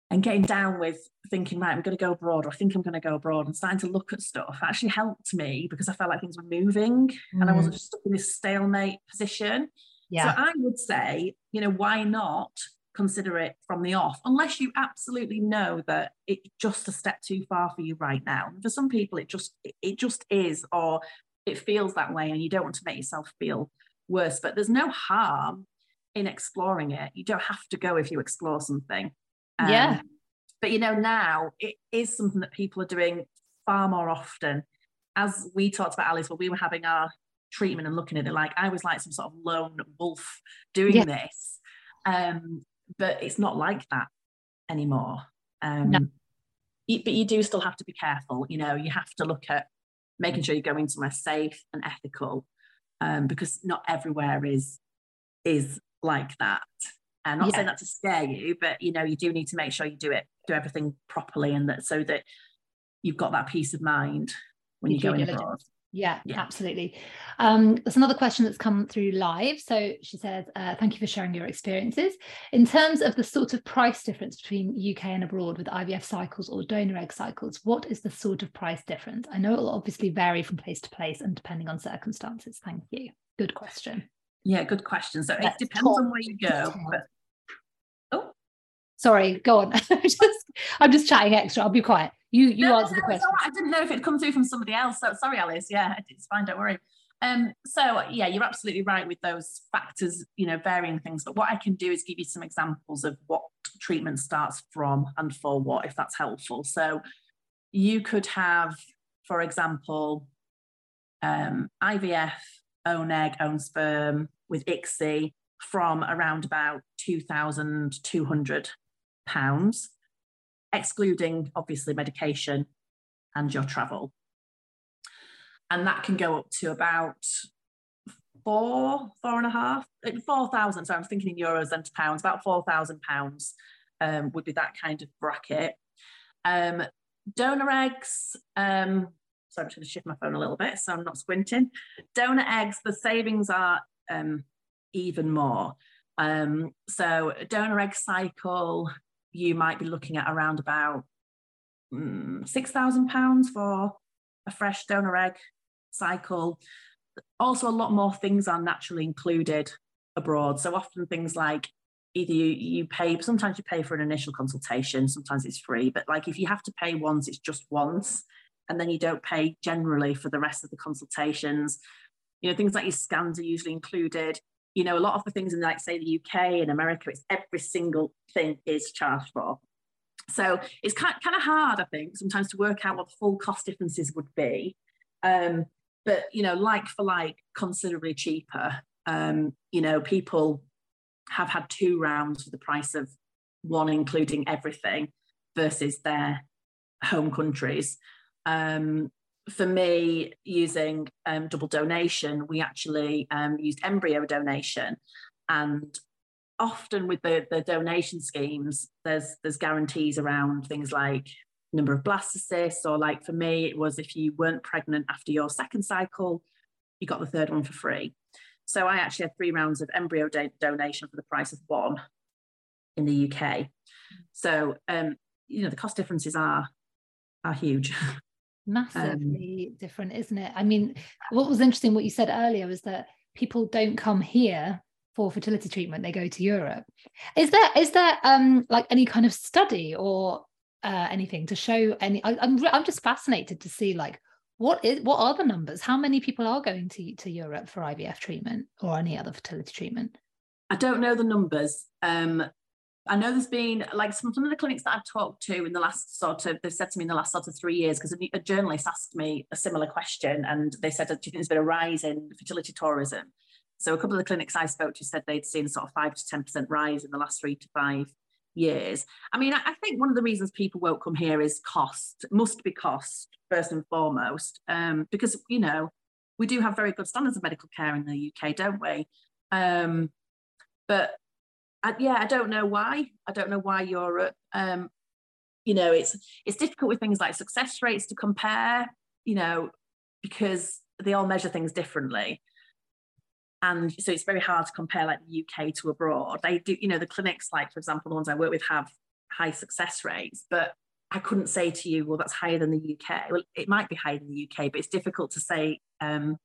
and getting down with thinking, right, I'm going to go abroad, or I think I'm going to go abroad, and starting to look at stuff actually helped me because I felt like things were moving mm. and I wasn't mm. just stuck in this stalemate position. Yeah. So I would say, you know, why not consider it from the off, unless you absolutely know that it's just a step too far for you right now. For some people, it just it just is, or it feels that way, and you don't want to make yourself feel worse. But there's no harm in exploring it. You don't have to go if you explore something. Um, yeah. But you know, now it is something that people are doing far more often. As we talked about Alice, when we were having our treatment and looking at it, like I was like some sort of lone wolf doing yeah. this. Um, but it's not like that anymore. Um, no. but you do still have to be careful. You know, you have to look at making sure you're going somewhere safe and ethical, um, because not everywhere is is like that. I'm not yeah. saying that to scare you, but you know, you do need to make sure you do it, do everything properly, and that so that you've got that peace of mind when you, go in abroad. Yeah, yeah, absolutely. Um, there's another question that's come through live. So she says, uh, Thank you for sharing your experiences. In terms of the sort of price difference between UK and abroad with IVF cycles or donor egg cycles, what is the sort of price difference? I know it'll obviously vary from place to place and depending on circumstances. Thank you. Good question. Yeah, good question. So it depends on where you go. But... Sorry, go on. <laughs> just, I'm just chatting extra. I'll be quiet. You you no, answer no, the question. I didn't know if it'd come through from somebody else. So sorry, Alice. Yeah, it's fine. Don't worry. Um, so yeah, you're absolutely right with those factors, you know, varying things. But what I can do is give you some examples of what treatment starts from and for what, if that's helpful. So you could have, for example, um, IVF, own egg, own sperm with ICSI from around about two thousand two hundred pounds excluding obviously medication and your travel. And that can go up to about four, four and a half, eh, four thousand. So I'm thinking in euros and pounds, about four thousand pounds um, would be that kind of bracket. Um, donor eggs. Um, sorry, I'm just going to shift my phone a little bit so I'm not squinting. Donor eggs, the savings are um, even more. Um, so donor egg cycle you might be looking at around about mm, £6,000 for a fresh donor egg cycle. Also, a lot more things are naturally included abroad. So often things like either you, you pay, sometimes you pay for an initial consultation, sometimes it's free, but like if you have to pay once, it's just once. And then you don't pay generally for the rest of the consultations. You know, things like your scans are usually included you know, a lot of the things in like say the UK and America, it's every single thing is charged for. So it's kind, of hard, I think, sometimes to work out what the full cost differences would be. Um, but you know, like for like, considerably cheaper. Um, you know, people have had two rounds for the price of one, including everything, versus their home countries. Um, for me, using um, double donation, we actually um, used embryo donation. And often with the, the donation schemes, there's there's guarantees around things like number of blastocysts, or like for me, it was if you weren't pregnant after your second cycle, you got the third one for free. So I actually had three rounds of embryo do- donation for the price of one in the UK. So um, you know the cost differences are are huge. <laughs> massively um, different isn't it? I mean what was interesting what you said earlier was that people don't come here for fertility treatment they go to europe. Is there is there um like any kind of study or uh, anything to show any I, I'm, I'm just fascinated to see like what is what are the numbers? How many people are going to to europe for ivf treatment or any other fertility treatment? I don't know the numbers. Um, I know there's been like some, some of the clinics that I've talked to in the last sort of, they've said to me in the last sort of three years, because a, a, journalist asked me a similar question and they said, do you think there's been a rise in fertility tourism? So a couple of the clinics I spoke to said they'd seen sort of five to 10% rise in the last three to five years. I mean, I, I think one of the reasons people won't come here is cost, must be cost first and foremost, um, because, you know, we do have very good standards of medical care in the UK, don't we? Um, but I, yeah, I don't know why. I don't know why Europe. Um, you know, it's it's difficult with things like success rates to compare. You know, because they all measure things differently, and so it's very hard to compare like the UK to abroad. They do, you know, the clinics, like for example, the ones I work with have high success rates, but I couldn't say to you, well, that's higher than the UK. Well, it might be higher than the UK, but it's difficult to say um,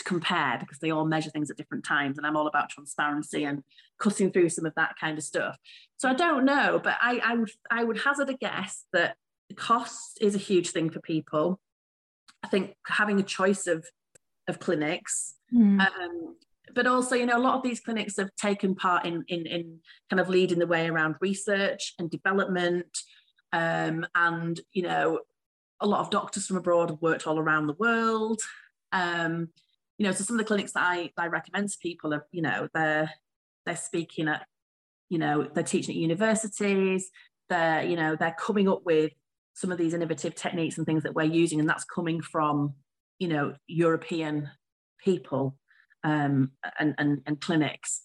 to compare because they all measure things at different times and i'm all about transparency and cutting through some of that kind of stuff so i don't know but i, I would i would hazard a guess that cost is a huge thing for people i think having a choice of of clinics mm. um, but also, you know, a lot of these clinics have taken part in in, in kind of leading the way around research and development, um, and you know, a lot of doctors from abroad have worked all around the world. Um, you know, so some of the clinics that I, I recommend to people are, you know, they're they're speaking at, you know, they're teaching at universities, they're, you know, they're coming up with some of these innovative techniques and things that we're using, and that's coming from, you know, European people um, and, and, and clinics.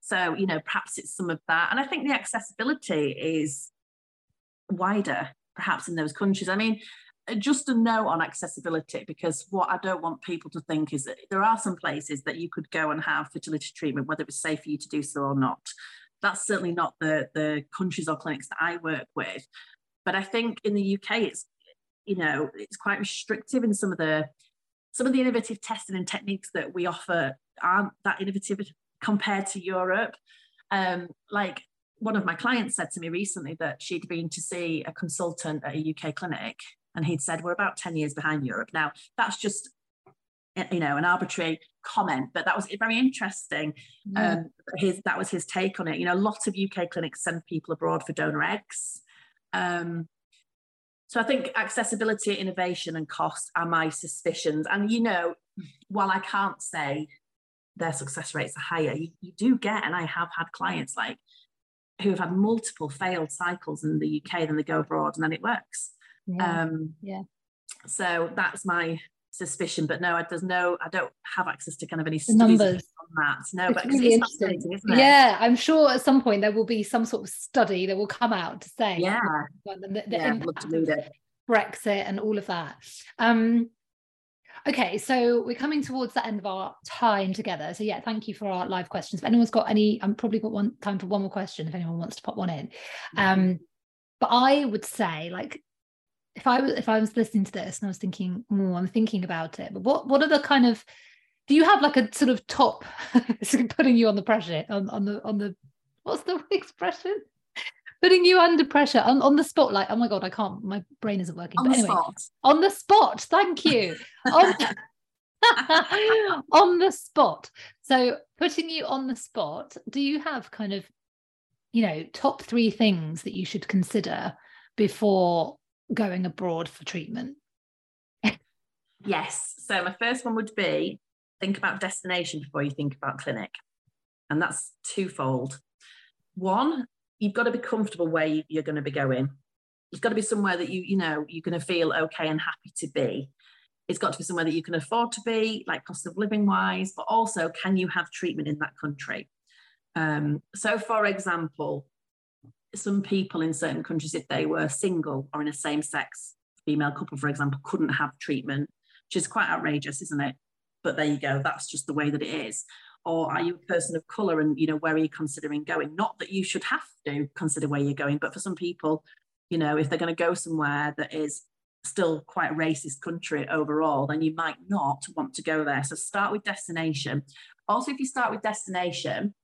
So, you know, perhaps it's some of that. And I think the accessibility is wider, perhaps in those countries. I mean, just a note on accessibility because what I don't want people to think is that there are some places that you could go and have fertility treatment, whether it's safe for you to do so or not. That's certainly not the, the countries or clinics that I work with. But I think in the UK, it's you know it's quite restrictive in some of the some of the innovative testing and techniques that we offer aren't that innovative compared to Europe. Um, like one of my clients said to me recently that she'd been to see a consultant at a UK clinic and he'd said we're about 10 years behind Europe. Now that's just you know an arbitrary comment but that was very interesting mm. um his that was his take on it you know lots of uk clinics send people abroad for donor eggs um so i think accessibility innovation and cost are my suspicions and you know while i can't say their success rates are higher you, you do get and i have had clients like who have had multiple failed cycles in the uk then they go abroad and then it works yeah. Um, yeah. So that's my suspicion, but no, there's no, I don't have access to kind of any numbers on that. No, it's but really it's interesting. Yeah, I'm sure at some point there will be some sort of study that will come out to say, yeah, the, the yeah, impact of Brexit and all of that. Um, Okay, so we're coming towards the end of our time together. So yeah, thank you for our live questions. If anyone's got any, I'm probably got one time for one more question if anyone wants to pop one in. Um, but I would say, like, if I was if I was listening to this and I was thinking, oh, I'm thinking about it, but what what are the kind of do you have like a sort of top <laughs> putting you on the pressure on, on the on the what's the <laughs> expression? Putting you under pressure on, on the spotlight. oh my god, I can't, my brain isn't working. On but the anyway, spot. On the spot, thank you. on, <laughs> on the spot. So putting you on the spot, do you have kind of, you know, top three things that you should consider before going abroad for treatment? yes. So my first one would be think about destination before you think about clinic. And that's twofold. One, you've got to be comfortable where you're going to be going. It's got to be somewhere that you, you know, you're going to feel okay and happy to be. It's got to be somewhere that you can afford to be, like cost of living wise, but also can you have treatment in that country? Um, so, for example, some people in certain countries, if they were single or in a same sex female couple, for example, couldn't have treatment, which is quite outrageous, isn't it? But there you go, that's just the way that it is. Or are you a person of colour and, you know, where are you considering going? Not that you should have to consider where you're going, but for some people, you know, if they're going to go somewhere that is still quite a racist country overall, then you might not want to go there. So start with destination. Also, if you start with destination,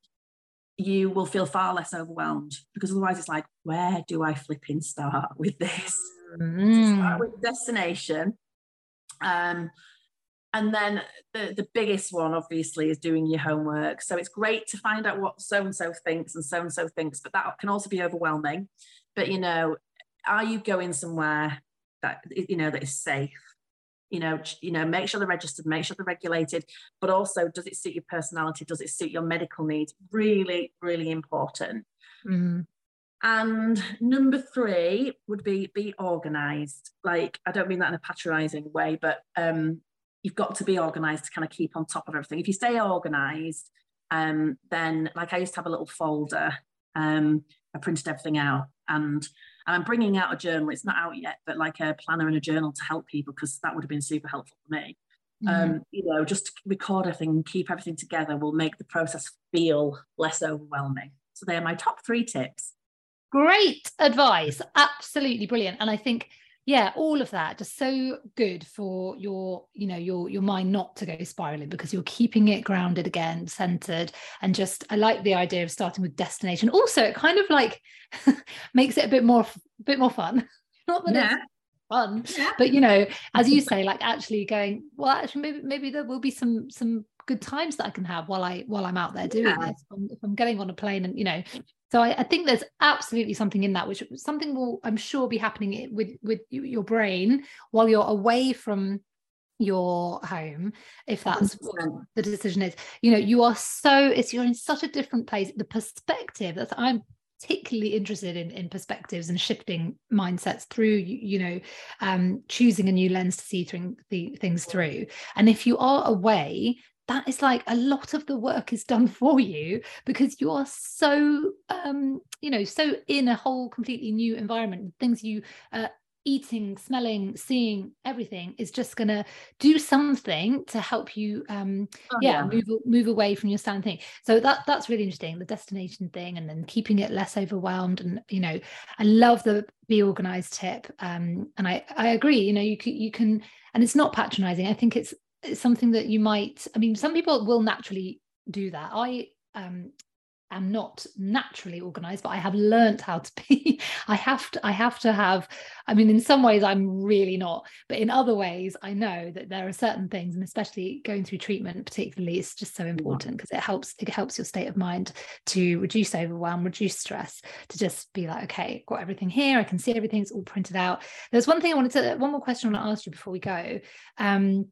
you will feel far less overwhelmed because otherwise it's like, where do I flipping start with this? <laughs> Mm. start with destination. Um, and then the, the biggest one, obviously, is doing your homework. So it's great to find out what so and so thinks and so and so thinks, but that can also be overwhelming. But you know, are you going somewhere that you know that is safe? You know you know make sure they're registered make sure they're regulated but also does it suit your personality? Does it suit your medical needs? Really really important. Mm. and number three would be be organized. Like i don't mean that in a patronizing way but um you've got to be organized to kind of keep on top of everything. If you stay organized um then like i used to have a little folder um i printed everything out and and I'm bringing out a journal. It's not out yet, but like a planner and a journal to help people because that would have been super helpful for me. Mm-hmm. Um, you know, just to record everything and keep everything together will make the process feel less overwhelming. So they are my top three tips. Great advice. Absolutely brilliant. And I think yeah all of that just so good for your you know your your mind not to go spiraling because you're keeping it grounded again centered and just i like the idea of starting with destination also it kind of like <laughs> makes it a bit more a bit more fun <laughs> not that yeah. it's fun yeah. but you know as you <laughs> say like actually going well actually maybe maybe there will be some some good times that I can have while I while I'm out there doing yeah. this. If I'm, if I'm, getting on a plane and you know, so I, I, think there's absolutely something in that, which something will I'm sure be happening with with your brain while you're away from your home if that's what the decision is. You know you are so it's you're in such a different place. The perspective that's i'm particularly interested in in perspectives and shifting mindsets through you, you know um, choosing a new lens to see through the things through. And if you are away that is like a lot of the work is done for you because you are so um you know so in a whole completely new environment things you uh, eating, smelling, seeing everything is just going to do something to help you um oh, yeah, yeah, move move away from your stand thing. So that that's really interesting the destination thing and then keeping it less overwhelmed and you know I love the be organized tip um and I I agree you know you can you can and it's not patronizing. I think it's, it's something that you might I mean some people will naturally do that. I um am not naturally organized but i have learned how to <laughs> be. I have to i have to have i mean in some ways i'm really not but in other ways i know that there are certain things and especially going through treatment particularly it's just so important because it helps it helps your state of mind to reduce overwhelm reduce stress to just be like okay got everything here i can see everything it's all printed out. There's one thing i wanted to one more question i want to ask you before we go. Um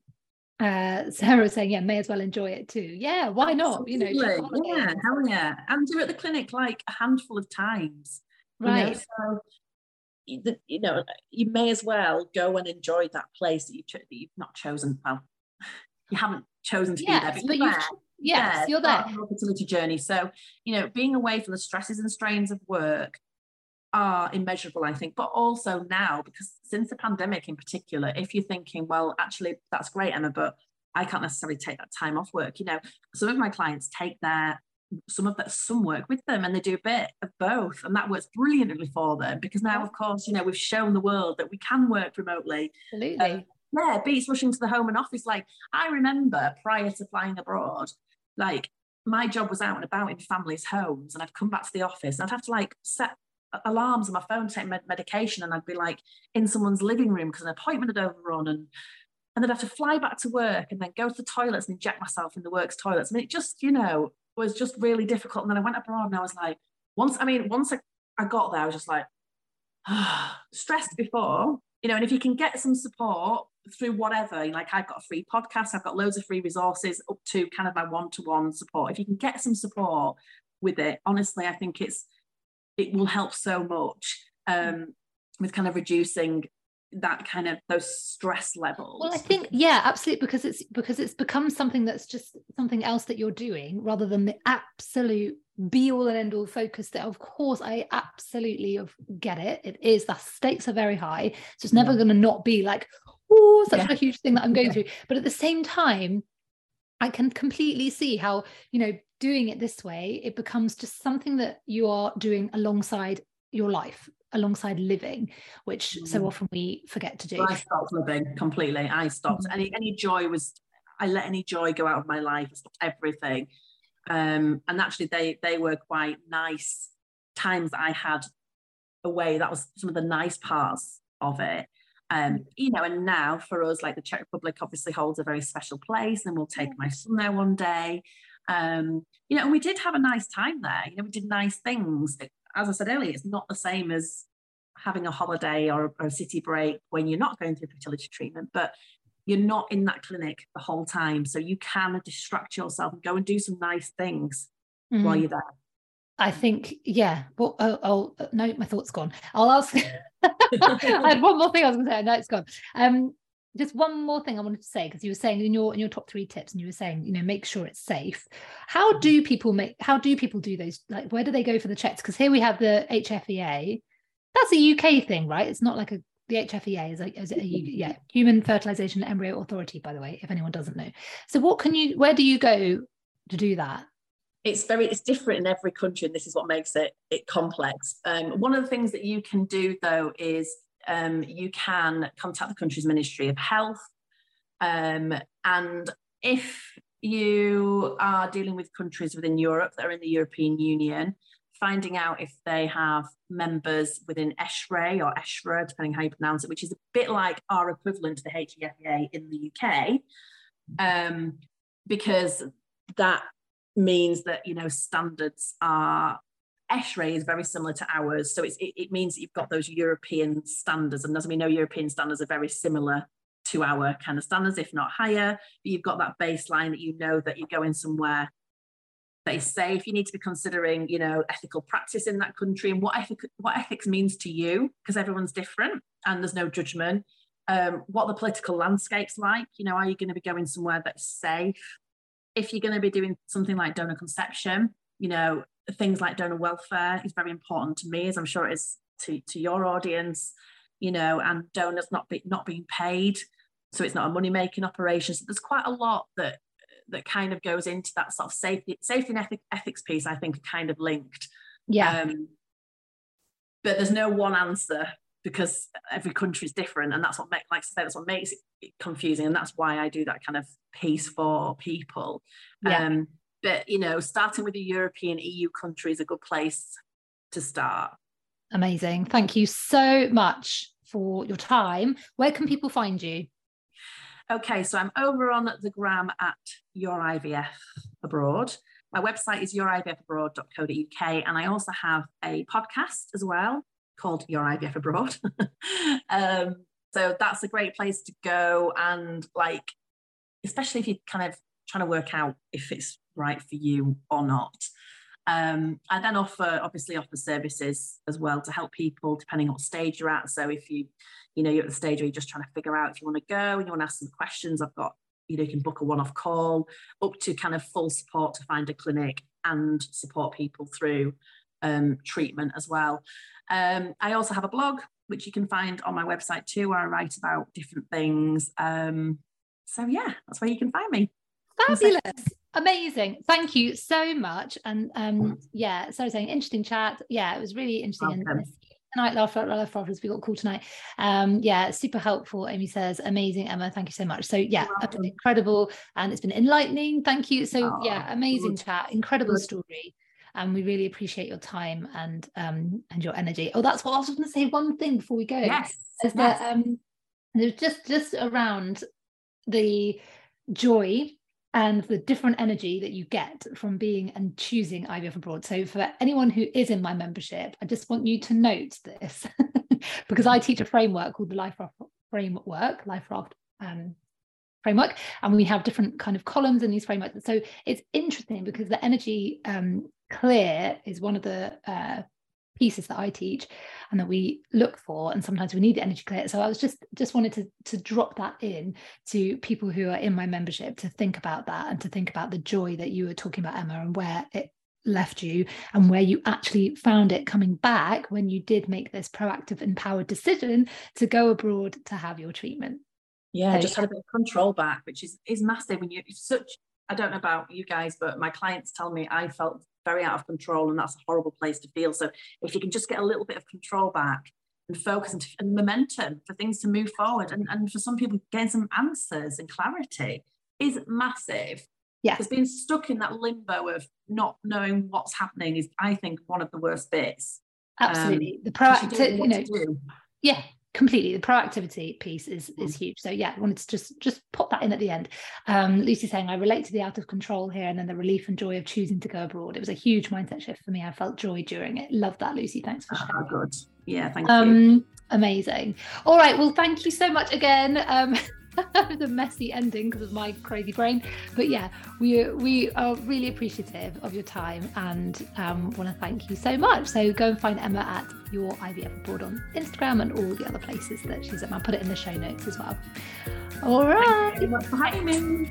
uh <laughs> Sarah was saying, yeah, may as well enjoy it too. Yeah, why not? You know, yeah, hell yeah. And it at the clinic like a handful of times. Right. You know, so you know, you may as well go and enjoy that place that you've, that you've not chosen. Well, you haven't chosen to yes, be there, but, but you're there. Yes, yeah, you're there. Fertility journey. So, you know, being away from the stresses and strains of work, are immeasurable, I think, but also now, because since the pandemic in particular, if you're thinking, well, actually, that's great, Emma, but I can't necessarily take that time off work. You know, some of my clients take their some of that some work with them and they do a bit of both and that works brilliantly for them because now of course you know we've shown the world that we can work remotely. Absolutely. Um, yeah beats rushing to the home and office. Like i remember prior to flying abroad like my job was out and about in families homes and i'd come back to the office and i'd have to like set alarms on my phone to take med- medication and I'd be like in someone's living room because an appointment had overrun and and then I'd have to fly back to work and then go to the toilets and inject myself in the works toilets. Mean, it just, you know, was just really difficult. And then I went abroad and I was like, once, I mean, once I, I got there, I was just like, ah, <sighs> stressed before, you know, and if you can get some support through whatever, like I've got a free podcast, I've got loads of free resources up to kind of my one-to-one support. If you can get some support with it, honestly, I think it's it will help so much um, with kind of reducing that kind of those stress levels well i think yeah absolutely because it's because it's become something that's just something else that you're doing rather than the absolute be all and end all focus that of course i absolutely get it it is the stakes are very high so it's never yeah. going to not be like oh such yeah. a huge thing that i'm going yeah. through but at the same time i can completely see how you know doing it this way, it becomes just something that you are doing alongside your life, alongside living, which mm. so often we forget to do. I stopped living completely. I stopped. Mm. Any any joy was I let any joy go out of my life. I stopped everything. Um, and actually they they were quite nice times I had away. That was some of the nice parts of it. Um, you know, and now for us, like the Czech Republic obviously holds a very special place, and we'll take my son there one day. Um, you know, and we did have a nice time there. You know, we did nice things. As I said earlier, it's not the same as having a holiday or, or a city break when you're not going through fertility treatment, but you're not in that clinic the whole time. So you can distract yourself and go and do some nice things mm. while you're there. I think, yeah. Well, oh, oh no, my thought's gone. I'll ask. <laughs> I had one more thing I was going to say. No, it's gone. Um, just one more thing I wanted to say because you were saying in your in your top three tips and you were saying you know make sure it's safe. How mm-hmm. do people make how do people do those like where do they go for the checks? Because here we have the HFEA. That's a UK thing, right? It's not like a the HFEA is a, is a yeah Human Fertilization Embryo Authority, by the way, if anyone doesn't know. So what can you where do you go to do that? it's very it's different in every country and this is what makes it it complex um, one of the things that you can do though is um, you can contact the country's Ministry of Health. Um, and if you are dealing with countries within Europe that are in the European Union, finding out if they have members within ESHRE or ESHRE, depending how you pronounce it, which is a bit like our equivalent to the HFEA in the UK. Um, because that means that you know standards are ESHRE is very similar to ours, so it, it means that you've got those European standards, and as we know, European standards are very similar to our kind of standards, if not higher. But you've got that baseline that you know that you're going somewhere that is safe. You need to be considering, you know, ethical practice in that country and what ethic, what ethics means to you, because everyone's different and there's no judgment. Um, what the political landscape's like. You know, are you going to be going somewhere that's safe? If you're going to be doing something like donor conception, you know, things like donor welfare is very important to me, as I'm sure it is to, to your audience, you know, and donors not be, not being paid so it's not a money making operation. So there's quite a lot that that kind of goes into that sort of safety safety and ethic, ethics piece. I think are kind of linked. Yeah. Um, but there's no one answer because every country is different, and that's what makes like I say that's what makes it confusing, and that's why I do that kind of piece for people. Yeah. Um, but you know, starting with the European EU country is a good place to start. Amazing. Thank you so much for your time. Where can people find you? Okay, so I'm over on the gram at Your IVF Abroad. My website is yourivfabroad.co.uk, and I also have a podcast as well called Your IVF Abroad. <laughs> um, so that's a great place to go, and like, especially if you're kind of trying to work out if it's right for you or not. Um, I then offer, obviously, offer services as well to help people depending on what stage you're at. So if you, you know, you're at the stage where you're just trying to figure out if you want to go and you want to ask some questions, I've got, you know, you can book a one-off call up to kind of full support to find a clinic and support people through um, treatment as well. Um, I also have a blog which you can find on my website too, where I write about different things. Um, so yeah, that's where you can find me. Fabulous. Amazing. Thank you so much. And um, yeah, so saying interesting chat. Yeah, it was really interesting. And tonight, laugh out laugh as we got called tonight. Um, yeah, super helpful. Amy says, amazing, Emma. Thank you so much. So yeah, incredible, and it's been enlightening. Thank you. So oh, yeah, amazing good. chat, incredible good. story. And we really appreciate your time and um and your energy. Oh, that's what I was going to say. One thing before we go yes, is yes. that um there's just just around the joy and the different energy that you get from being and choosing IVF abroad. So, for anyone who is in my membership, I just want you to note this <laughs> because I teach a framework called the Life Raft Framework, Life Raft um, Framework, and we have different kind of columns in these frameworks. So, it's interesting because the energy um, clear is one of the uh, pieces that I teach and that we look for and sometimes we need the energy clear. So I was just just wanted to to drop that in to people who are in my membership to think about that and to think about the joy that you were talking about Emma and where it left you and where you actually found it coming back when you did make this proactive empowered decision to go abroad to have your treatment. Yeah so, just had a bit of control back which is is massive when you such I don't know about you guys, but my clients tell me I felt very out of control, and that's a horrible place to feel. So if you can just get a little bit of control back and focus and, and momentum for things to move forward, and, and for some people getting some answers and clarity is massive. Yeah, because being stuck in that limbo of not knowing what's happening is, I think, one of the worst bits. Absolutely, um, the proactive, you know, yeah, completely the proactivity piece is is mm. huge. So yeah I wanted to just just pop that in at the end. Um lucy saying i relate to the out of control here and then the relief and joy of choosing to go abroad. It was a huge mindset shift for me. I felt joy during it. Love that lucy. Thanks for sharing. oh, good. Yeah thank um, you amazing. All right well thank you so much again. Um <laughs> <laughs> the messy ending because of my crazy brain. But yeah, we we are really appreciative of your time and um, want to thank you so much. So go and find Emma at your IVF abroad on Instagram and all the other places that she's at. I'll put it in the show notes as well. All right. Thank you for having me.